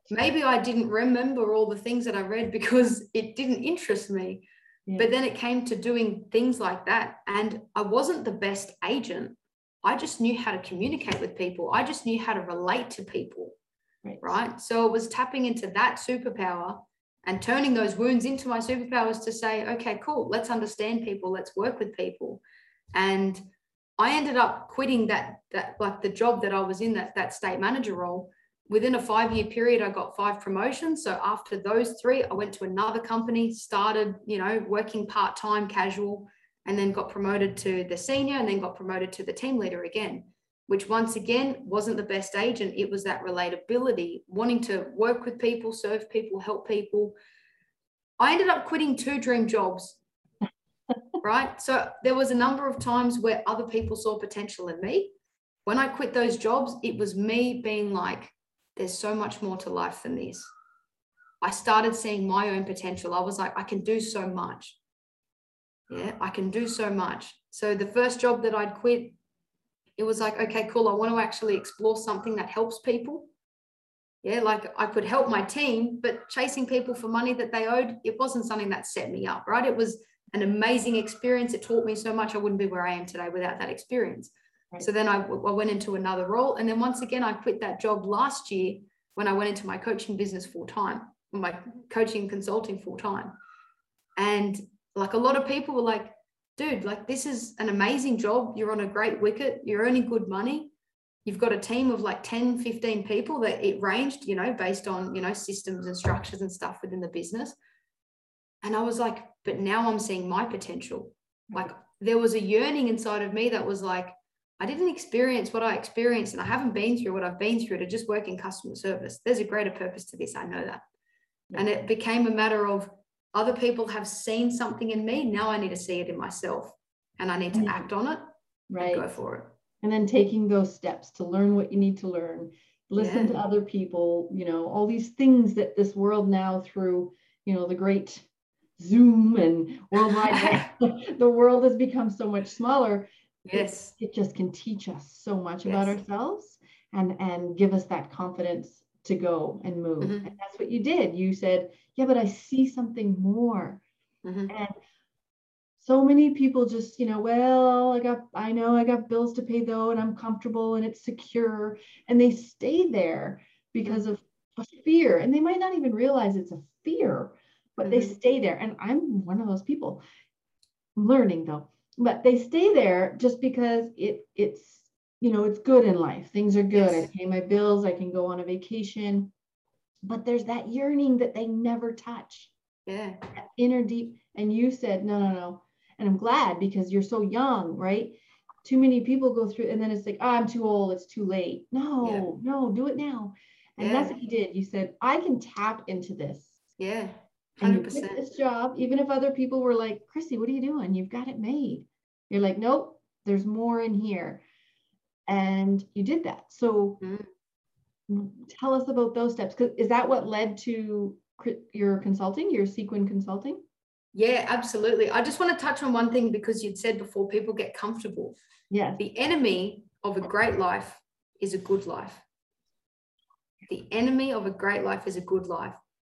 Maybe i didn't remember all the things that i read because it didn't interest me yeah. but then it came to doing things like that and i wasn't the best agent. I just knew how to communicate with people. I just knew how to relate to people right, right? so it was tapping into that superpower and turning those wounds into my superpowers to say okay cool let's understand people let's work with people. And I ended up quitting that that like the job that I was in that that state manager role. Within a five year period, I got five promotions. So after those three, I went to another company, started you know working part time, casual, and then got promoted to the senior, and then got promoted to the team leader again. Which once again wasn't the best agent. It was that relatability, wanting to work with people, serve people, help people. I ended up quitting two dream jobs right? So there was a number of times where other people saw potential in me. When I quit those jobs, it was me being like, there's so much more to life than this. I started seeing my own potential. I was like, I can do so much. Yeah, I can do so much. So the first job that I'd quit, it was like, okay, cool. I want to actually explore something that helps people. Yeah, like I could help my team, but chasing people for money that they owed, it wasn't something that set me up, right? It was an amazing experience. It taught me so much. I wouldn't be where I am today without that experience. Right. So then I, I went into another role. And then once again, I quit that job last year when I went into my coaching business full time, my coaching consulting full time. And like a lot of people were like, dude, like this is an amazing job. You're on a great wicket. You're earning good money. You've got a team of like 10, 15 people that it ranged, you know, based on, you know, systems and structures and stuff within the business. And I was like, but now I'm seeing my potential. Mm-hmm. Like there was a yearning inside of me that was like, I didn't experience what I experienced and I haven't been through what I've been through to just work in customer service. There's a greater purpose to this. I know that. Yeah. And it became a matter of other people have seen something in me. Now I need to see it in myself and I need to mm-hmm. act on it. Right. go for it. And then taking those steps to learn what you need to learn, listen yeah. to other people, you know, all these things that this world now through, you know, the great Zoom and worldwide, the world has become so much smaller. Yes. It, it just can teach us so much yes. about ourselves and and give us that confidence to go and move. Mm-hmm. And that's what you did. You said, Yeah, but I see something more. Mm-hmm. And so many people just, you know, well, I got, I know I got bills to pay though, and I'm comfortable and it's secure. And they stay there because of a fear. And they might not even realize it's a fear but mm-hmm. they stay there. And I'm one of those people learning though, but they stay there just because it it's you know it's good in life. Things are good. Yes. I pay my bills. I can go on a vacation. But there's that yearning that they never touch. Yeah. inner deep. And you said, no, no, no. And I'm glad because you're so young, right? Too many people go through, and then it's like, oh, I'm too old, it's too late. No, yeah. no, do it now. And yeah. that's what you did. You said, I can tap into this. Yeah. 100%. this job, even if other people were like, Chrissy, what are you doing? You've got it made. You're like, nope, there's more in here. And you did that. So mm-hmm. tell us about those steps. Is that what led to your consulting, your Sequin consulting? Yeah, absolutely. I just want to touch on one thing because you'd said before people get comfortable. Yeah. The enemy of a great life is a good life. The enemy of a great life is a good life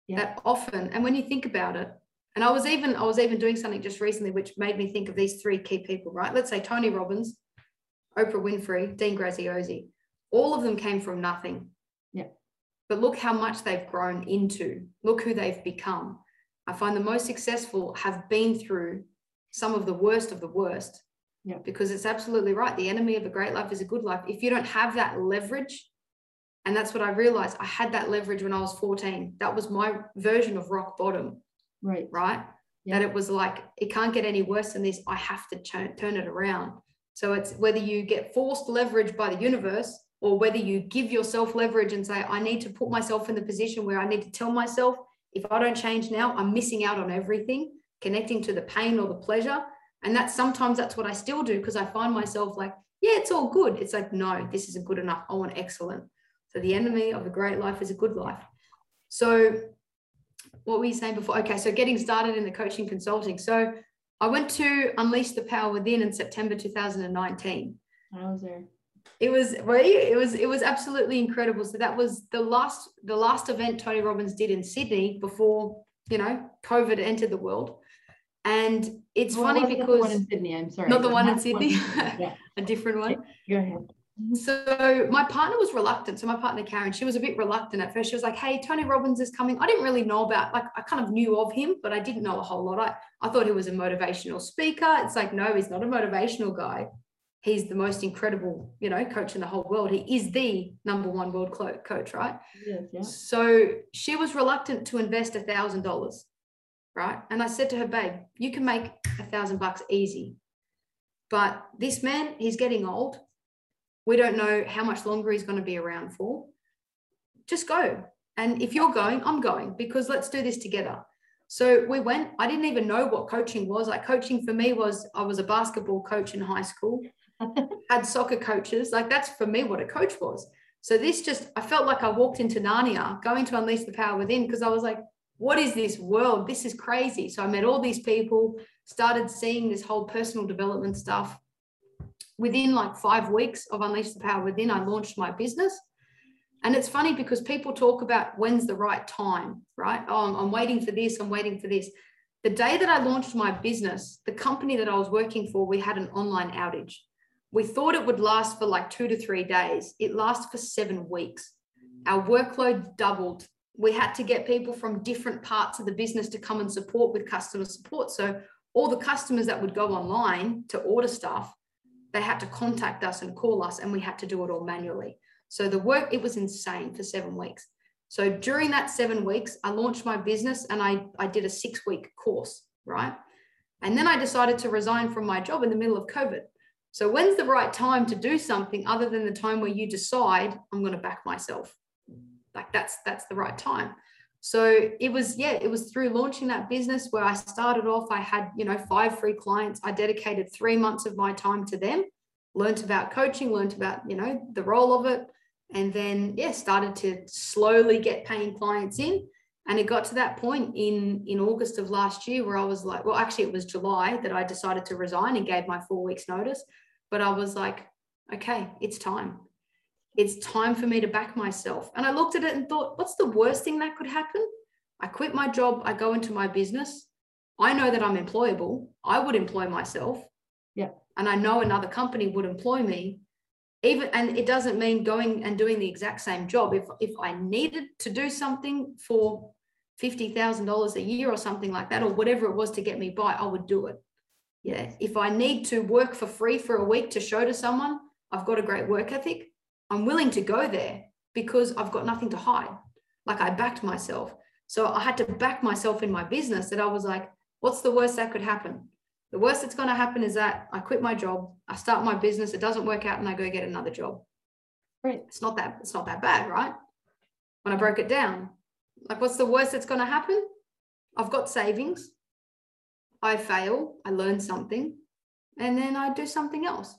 yeah. that often and when you think about it and i was even i was even doing something just recently which made me think of these three key people right let's say tony robbins Oprah Winfrey, Dean Graziosi, all of them came from nothing. Yeah. But look how much they've grown into. Look who they've become. I find the most successful have been through some of the worst of the worst. Yeah. Because it's absolutely right. The enemy of a great life is a good life. If you don't have that leverage, and that's what I realized, I had that leverage when I was 14. That was my version of rock bottom. Right. Right. Yeah. That it was like, it can't get any worse than this. I have to turn, turn it around. So it's whether you get forced leverage by the universe or whether you give yourself leverage and say, I need to put myself in the position where I need to tell myself, if I don't change now, I'm missing out on everything, connecting to the pain or the pleasure. And that's sometimes that's what I still do because I find myself like, yeah, it's all good. It's like, no, this isn't good enough. I want excellent. So the enemy of a great life is a good life. So what were you saying before? Okay, so getting started in the coaching consulting. So I went to Unleash the Power Within in September 2019. I was there it was well, it was it was absolutely incredible so that was the last the last event tony robbins did in sydney before you know covid entered the world and it's well, funny because one sydney i'm sorry not the one in sydney yeah. a different one go ahead. So my partner was reluctant so my partner karen she was a bit reluctant at first she was like hey tony robbins is coming i didn't really know about like i kind of knew of him but i didn't know a whole lot i, I thought he was a motivational speaker it's like no he's not a motivational guy he's the most incredible, you know, coach in the whole world. He is the number one world coach, right? Yes, yeah. So she was reluctant to invest a thousand dollars, right? And I said to her, babe, you can make a thousand bucks easy. But this man, he's getting old. We don't know how much longer he's going to be around for. Just go. And if you're going, I'm going because let's do this together. So we went. I didn't even know what coaching was. Like coaching for me was I was a basketball coach in high school had soccer coaches. Like that's for me what a coach was. So this just, I felt like I walked into Narnia, going to unleash the power within, because I was like, what is this world? This is crazy. So I met all these people, started seeing this whole personal development stuff. Within like five weeks of Unleash the Power Within, I launched my business. And it's funny because people talk about when's the right time, right? Oh, I'm, I'm waiting for this, I'm waiting for this. The day that I launched my business, the company that I was working for, we had an online outage. We thought it would last for like two to three days. It lasted for seven weeks. Our workload doubled. We had to get people from different parts of the business to come and support with customer support. So all the customers that would go online to order stuff, they had to contact us and call us, and we had to do it all manually. So the work, it was insane for seven weeks. So during that seven weeks, I launched my business and I, I did a six week course, right? And then I decided to resign from my job in the middle of COVID. So when's the right time to do something other than the time where you decide I'm going to back myself? Like that's that's the right time. So it was yeah, it was through launching that business where I started off. I had you know five free clients. I dedicated three months of my time to them, learned about coaching, learned about you know the role of it, and then yeah, started to slowly get paying clients in. And it got to that point in in August of last year where I was like, well, actually it was July that I decided to resign and gave my four weeks notice. But I was like, okay, it's time. It's time for me to back myself. And I looked at it and thought, what's the worst thing that could happen? I quit my job, I go into my business. I know that I'm employable. I would employ myself. Yeah. And I know another company would employ me. Even and it doesn't mean going and doing the exact same job. If if I needed to do something for $50,000 a year or something like that, or whatever it was to get me by, I would do it. Yeah. If I need to work for free for a week to show to someone I've got a great work ethic, I'm willing to go there because I've got nothing to hide. Like I backed myself. So I had to back myself in my business that I was like, what's the worst that could happen? The worst that's going to happen is that I quit my job, I start my business, it doesn't work out, and I go get another job. Right. It's not that it's not that bad, right? When I broke it down, like, what's the worst that's going to happen? I've got savings. I fail, I learn something, and then I do something else.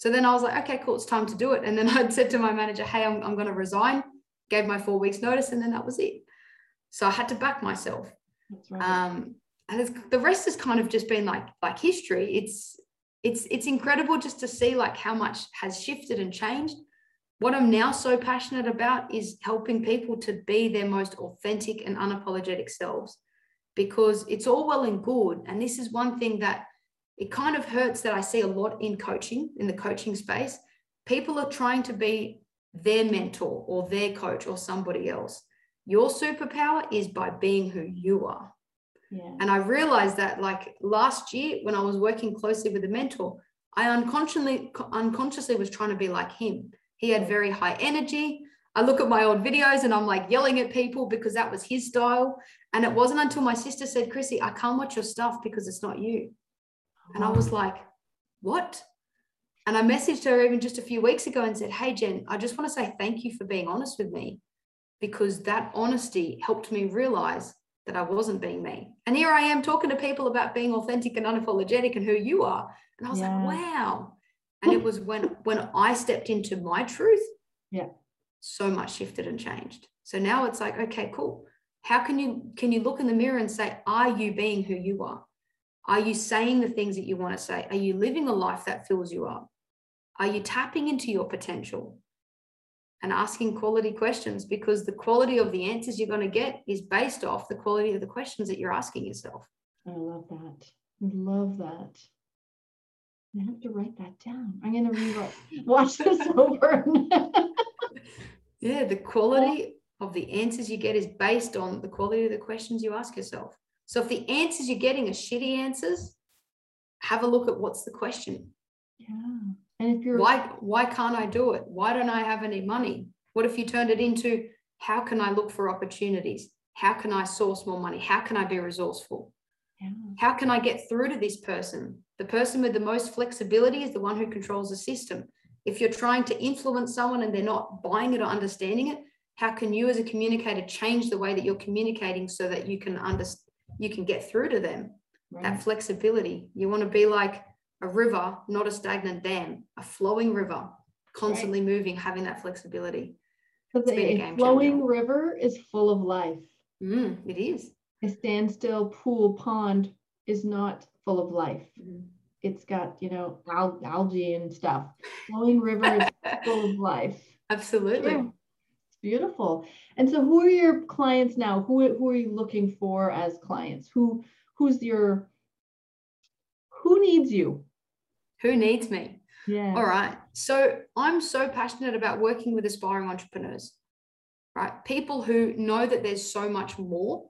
So then I was like, okay, cool, it's time to do it. And then I'd said to my manager, hey, I'm, I'm going to resign, gave my four weeks notice, and then that was it. So I had to back myself. Right. Um, and the rest has kind of just been like like history. It's it's it's incredible just to see like how much has shifted and changed what I'm now so passionate about is helping people to be their most authentic and unapologetic selves because it's all well and good. And this is one thing that it kind of hurts that I see a lot in coaching, in the coaching space. People are trying to be their mentor or their coach or somebody else. Your superpower is by being who you are. Yeah. And I realized that like last year when I was working closely with a mentor, I unconsciously unconsciously was trying to be like him. He had very high energy. I look at my old videos and I'm like yelling at people because that was his style. And it wasn't until my sister said, Chrissy, I can't watch your stuff because it's not you. And I was mm. like, what? And I messaged her even just a few weeks ago and said, Hey, Jen, I just want to say thank you for being honest with me because that honesty helped me realize that I wasn't being me. And here I am talking to people about being authentic and unapologetic and who you are. And I was Yeah. like, wow. And it was when when I stepped into my truth, Yeah. so much shifted and changed. So now it's like, okay, cool. How can you can you look in the mirror and say, are you being who you are? Are you saying the things that you want to say? Are you living a life that fills you up? Are you tapping into your potential? and asking quality questions because the quality of the answers you're going to get is based off the quality of the questions that you're asking yourself. I love that. I love that. I have to write that down. I'm gonna rewatch watch this over. Yeah, the quality of the answers you get is based on the quality of the questions you ask yourself. So if the answers you're getting are shitty answers, have a look at what's the question. yeah. And if you're Why why can't I do it? Why don't I have any money? What if you turned it into how can I look for opportunities? How can I source more money? How can I be resourceful? yeah, How can I get through to this person? The person with the most flexibility is the one who controls the system. If you're trying to influence someone and they're not buying it or understanding it, how can you as a communicator change the way that you're communicating so that you can understand you can get through to them? right. That flexibility. You want to be like a river, not a stagnant dam, a flowing river, constantly moving, having that flexibility. Because a flowing changer. river is full of life. Mm, it is. A standstill pool pond is not full of life. Mhm. It's got, you know, al- algae and stuff. Flowing river is full of life. Absolutely. Beautiful. And so who are your clients now? Who, who are you looking for as clients? Who who's your who needs you? Who needs me? Yeah. All right. So I'm so passionate about working with aspiring entrepreneurs, right? People who know that there's so much more,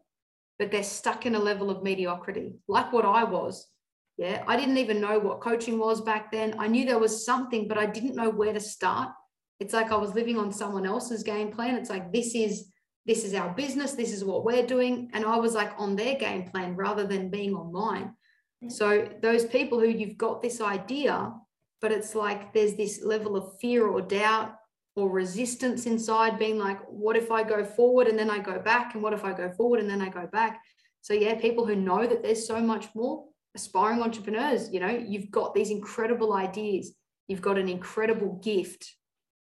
but they're stuck in a level of mediocrity, like what I was. Yeah. I didn't even know what coaching was back then. I knew there was something, but I didn't know where to start. It's like I was living on someone else's game plan. It's like, this is this is our business. This is what we're doing. And i was like on their game plan rather than being on mine. Mm. So those people who you've got this idea but it's like there's this level of fear or doubt or resistance inside being like what if i go forward and then i go back? And what if i go forward and then i go back? So yeah people who know that there's so much more aspiring entrepreneurs you know you've got these incredible ideas. You've got an incredible gift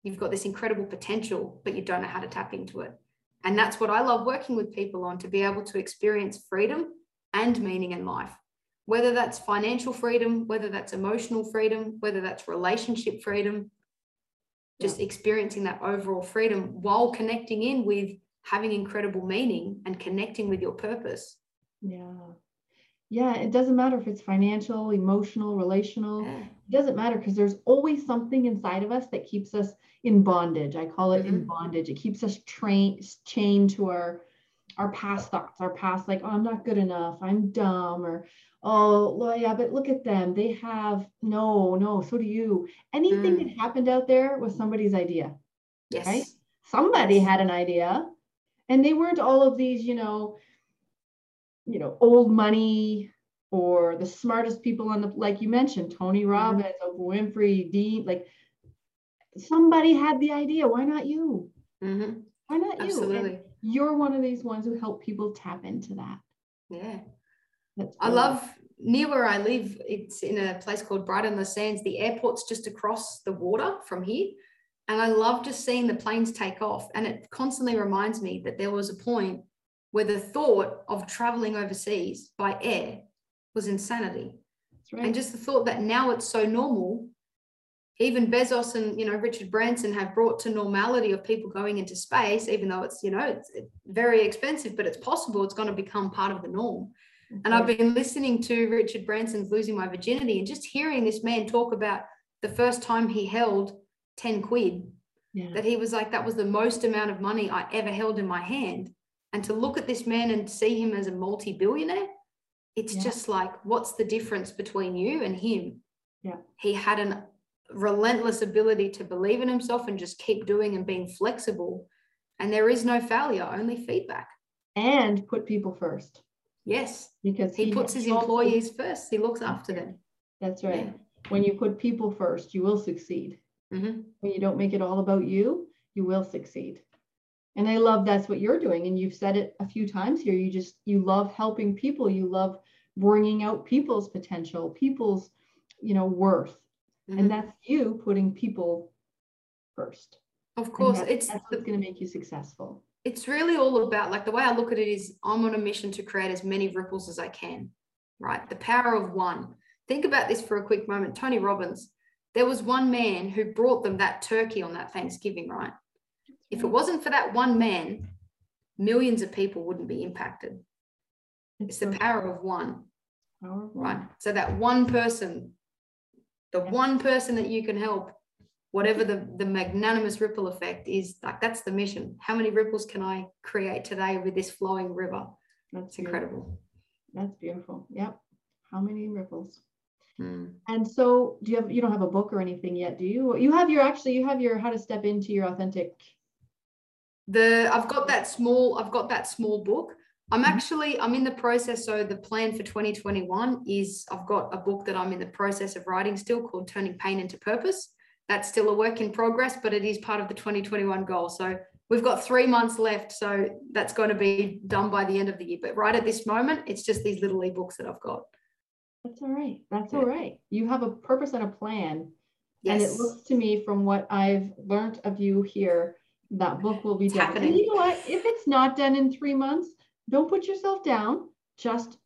you've got this incredible potential but you don't know how to tap into it and that's what I love working with people on to be able to experience freedom and meaning in life. Whether that's financial freedom, whether that's emotional freedom, whether that's relationship freedom, just experiencing that overall freedom while connecting in with having incredible meaning and connecting with your purpose. Yeah. Yeah. It doesn't matter if it's financial, emotional, relational. Yeah. It doesn't matter because there's always something inside of us that keeps us in bondage. I call it in Mhm. bondage. It keeps us trained chained to our our past thoughts, our past like, oh, I'm not good enough, I'm dumb, or oh, well, yeah, but look at them. They have no, no, so do you. Anything Mm. that happened out there was somebody's idea. Yes. Right? Somebody Yes. had an idea, and they weren't all of these, you know, you know, old money or the smartest people on the like you mentioned, Tony Robbins, Oprah Winfrey, Dean, like somebody had the idea. Why not you? Mhm. Why not you? And Absolutely. you're one of these ones who help people tap into that. Yeah. That's I love near where I live, it's in a place called Brighton-Le-Sands. The airport's just across the water from here. And I love just seeing the planes take off. And it constantly reminds me that there was a point where the thought of traveling overseas by air was insanity. That's right. And just the thought that now it's so normal. Even Bezos and you know Richard Branson have brought to normality of people going into space, even though it's you know it's very expensive, but it's possible. It's going to become part of the norm. And I've been listening to Richard Branson's Losing My Virginity and just hearing this man talk about the first time he held 10 quid, yeah. that he was like, that was the most amount of money I ever held in my hand. And to look at this man and see him as a multi billionaire, it's yeah. just like, what's the difference between you and him? Yeah. He had an relentless ability to believe in himself and just keep doing and being flexible. And there is no failure, only feedback. And put people first. Yes. Because he, he puts his employees first, he looks after them. That's right. Yeah. When you put people first, you will succeed. Mm-hmm. When you don't make it all about you, you will succeed. And I love that's what you're doing. And you've said it a few times here. You just, you love helping people. You love bringing out people's potential, people's, you know, worth. Mm-hmm. And that's you putting people first. Of course, that's, it's that's what's going to make you successful. It's really all about like the way I look at it is I'm on a mission to create as many ripples as I can, right? The power of one. Think about this for a quick moment. Tony Robbins, there was one man who brought them that turkey on that Thanksgiving, right? If it wasn't for that one man, millions of people wouldn't be impacted. It's the power of one, right? So that one person, the one person that you can help, whatever the, the magnanimous ripple effect is, like that's the mission. How many ripples can I create today with this flowing river? That's incredible. That's beautiful. Yep. How many ripples? Hmm. And so do you have you don't have a book or anything yet, do you? You have your actually you have your how to step into your authentic the I've got that small I've got that small book. I'm mm-hmm. actually I'm in the process. So the plan for 2021 is I've got a book that I'm in the process of writing still called Turning Pain into Purpose. That's still a work in progress, but it is part of the 2021 goal. So we've got three months left. So that's going to be done by the end of the year. But right at this moment, it's just these little ebooks that I've got. That's all right. That's all right. You have a purpose and a plan. Yes. And it looks to me from what I've learned of you here that book will be it's done. Happening. And you know what? If it's not done in three months, don't put yourself down. Just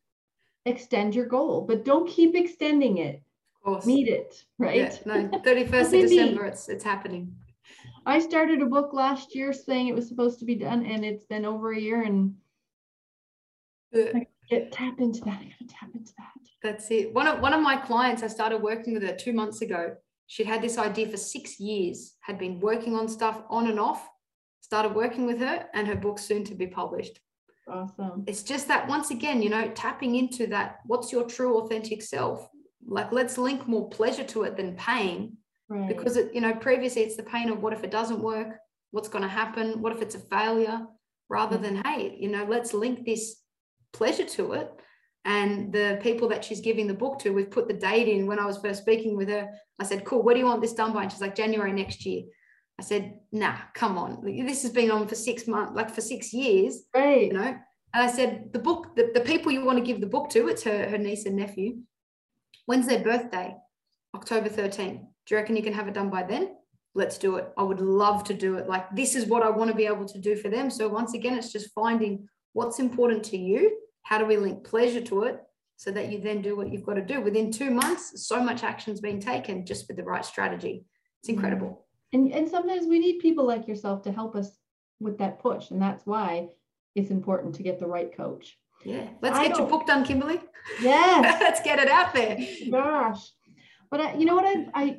extend your goal, but don't keep extending it. Of course. Meet it, right? Yeah, no, 31st of December, it's it's happening. I started a book last year saying it was supposed to be done, and it's been over a year, and I get tap into that. I gotta tap into that. That's it. One of one of my clients, I started working with her two months ago. She'd had this idea for six years, had been working on stuff on and off, started working with her, and her book's soon to be published. Awesome. It's just that once again, you know, tapping into that, what's your true authentic self? Like let's link more pleasure to it than pain. Right. Because it, you know, previously it's the pain of what if it doesn't work? What's going to happen? What if it's a failure? Rather mm-hmm. than, hey, you know, let's link this pleasure to it and the people that she's giving the book to, we've put the date in. When I was first speaking with her, I said, Cool, what do you want this done by? And she's like, January next year. I said, Nah, come on. This has been on for six months, like for six years. Right. You know? And I said, The book, the, the people you want to give the book to, it's her, her niece and nephew. When's their birthday? October 13. Do you reckon you can have it done by then? Let's do it. I would love to do it. Like, this is what I want to be able to do for them. So, once again, it's just finding what's important to you how do we link pleasure to it so that you then do what you've got to do? Within two months, so much action's being taken just with the right strategy. It's incredible. And, and sometimes we need people like yourself to help us with that push. And that's why it's important to get the right coach. Yeah. Let's I get your book done, Kimberly. Yes. Let's get it out there. Gosh. But I, you know what? I, I,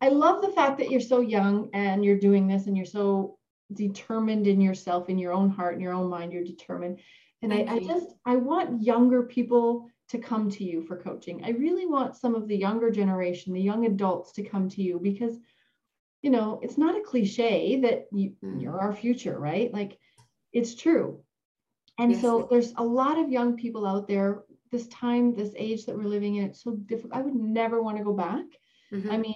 I love the fact that you're so young and you're doing this and you're so determined in yourself, in your own heart, in your own mind, you're determined. And I, I, just I want younger people to come to you for coaching. I really want some of the younger generation, the young adults to come to you because you know, it's not a cliche that you, mm. you're our future, right? Like it's true. And yes. so there's a lot of young people out there this time, this age that we're living in, it's so difficult. I would never want to go back. Mm-hmm. I mean,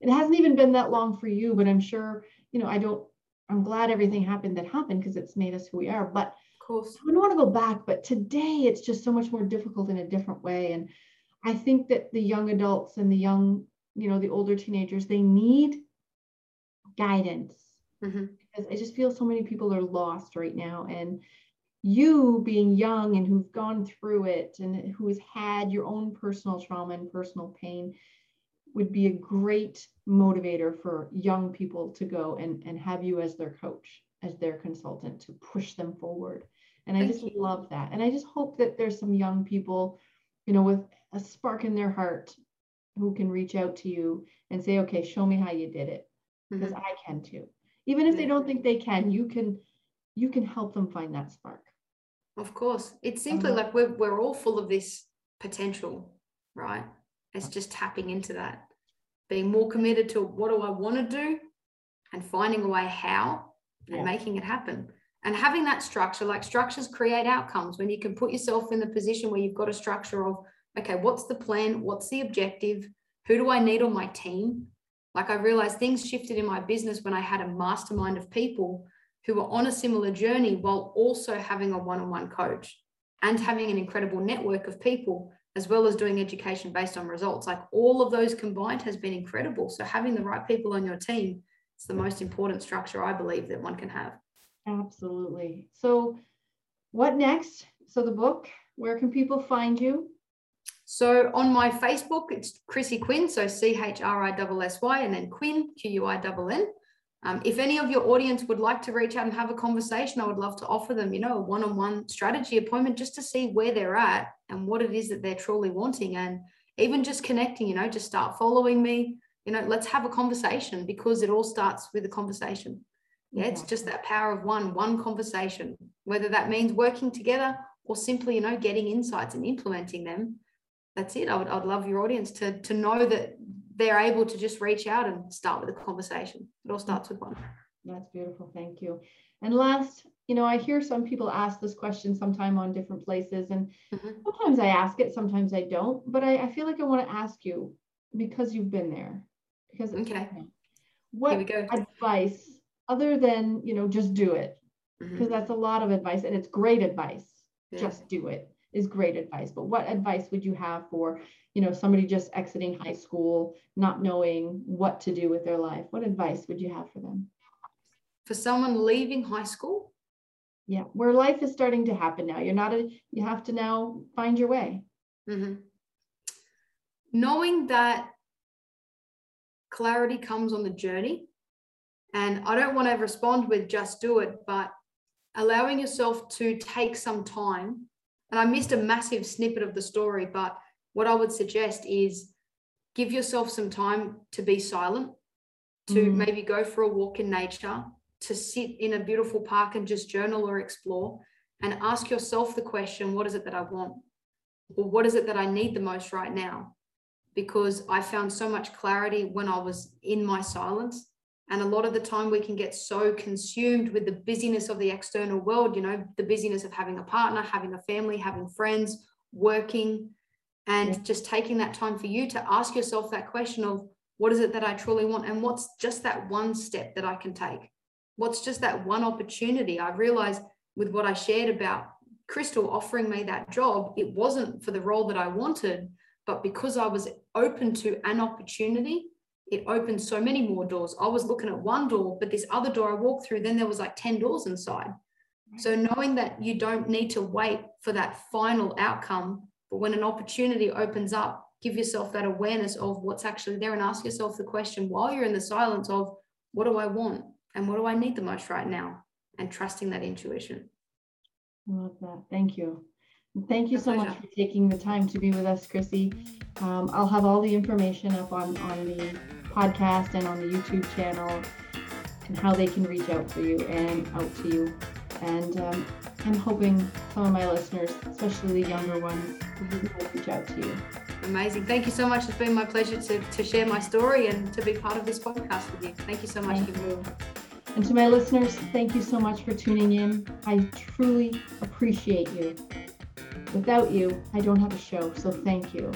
it hasn't even been that long for you, but I'm sure, you know, I don't, I'm glad everything happened that happened because it's made us who we are. But course. I don't want to go back, but today it's just so much more difficult in a different way. And I think that the young adults and the young, you know, the older teenagers, they need guidance mm-hmm. because I just feel so many people are lost right now. And you being young and who've gone through it and who has had your own personal trauma and personal pain would be a great motivator for young people to go and, and have you as their coach, as their consultant to push them forward And I just you. love that. And I just hope that there's some young people, you know, with a spark in their heart who can reach out to you and say, okay, show me how you did it. Because mm-hmm. I can too. Even if they don't think they can, you can you can help them find that spark. Of course. It's simply um, like we're we're all full of this potential, right? It's just tapping into that. Being more committed to what do I want to do and finding a way how and yeah. making it happen and having that structure like structures create outcomes when you can put yourself in the position where you've got a structure of okay what's the plan what's the objective who do i need on my team like i realized things shifted in my business when i had a mastermind of people who were on a similar journey while also having a one-on-one coach and having an incredible network of people as well as doing education based on results like all of those combined has been incredible so having the right people on your team is the most important structure i believe that one can have Absolutely. So, what next? So, the book, where can people find you? So, on my Facebook, it's Chrissy Quinn. So, C H R I S S Y and then Quinn, Q U I N N. Um, if any of your audience would like to reach out and have a conversation, I would love to offer them, you know, a one-on-one strategy appointment just to see where they're at and what it is that they're truly wanting. And even just connecting, you know, just start following me. You know, let's have a conversation because it all starts with a conversation. Yeah, it's just that power of one, one conversation, whether that means working together or simply, you know, getting insights and implementing them. That's it. I would I'd love your audience to to know that they're able to just reach out and start with a conversation. It all starts with one. That's beautiful. Thank you. And last, you know, I hear some people ask this question sometime on different places, and mm-hmm. sometimes I ask it, sometimes I don't. But I, I feel like I want to ask you because you've been there. Because okay, what advice other than you know just do it because mm-hmm. that's a lot of advice and it's great advice yeah. just do it is great advice but what advice would you have for you know somebody just exiting high school not knowing what to do with their life what advice would you have for them for someone leaving high school yeah where life is starting to happen now you're not a you have to now find your way mm-hmm. knowing that clarity comes on the journey and I don't want to respond with just do it, but allowing yourself to take some time. And I missed a massive snippet of the story, but what I would suggest is give yourself some time to be silent, to mm. maybe go for a walk in nature, to sit in a beautiful park and just journal or explore, and ask yourself the question what is it that I want? Or what is it that I need the most right now? Because I found so much clarity when I was in my silence and a lot of the time we can get so consumed with the busyness of the external world, you know, the busyness of having a partner, having a family, having friends, working, and yeah. just taking that time for you to ask yourself that question of what is it that I truly want? And what's just that one step that I can take? What's just that one opportunity? I realized with what I shared about Crystal offering me that job, it wasn't for the role that I wanted, but because I was open to an opportunity it opened so many more doors. I was looking at one door, but this other door I walked through, then there was like 10 doors inside. So knowing that you don't need to wait for that final outcome, but when an opportunity opens up, give yourself that awareness of what's actually there and ask yourself the question while you're in the silence of what do I want and what do I need the most right now? And trusting that intuition. Love that. Thank you. Thank you so much for taking the time to be with us, Chrissy. Um, I'll have all the information up on, on the podcast and on the YouTube channel and how they can reach out for you and out to you. And um, I'm hoping some of my listeners, especially the younger ones, will reach out to you. Amazing. Thank you so much. It's been my pleasure to, to share my story and to be part of this podcast with you. Thank you so much. And to my listeners, thank you so much for tuning in. I truly appreciate you. Without you, I don't have a show, so thank you.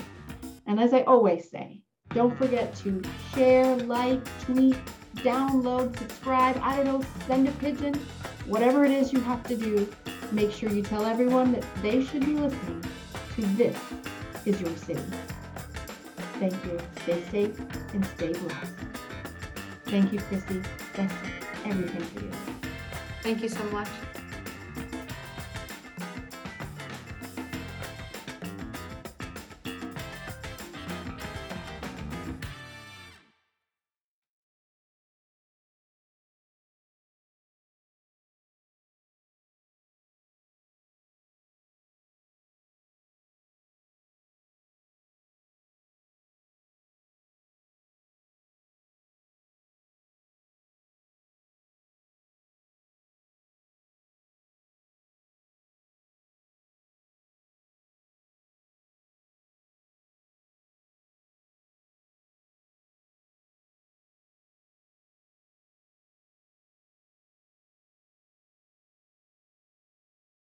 And as I always say, don't forget to share, like, tweet, download, subscribe, I don't know, send a pigeon, whatever it is you have to do. Make sure you tell everyone that they should be listening to This Is Your City. Thank you. Stay safe and stay blessed. Thank you, Chrissy. That's everything for you. Thank you so much.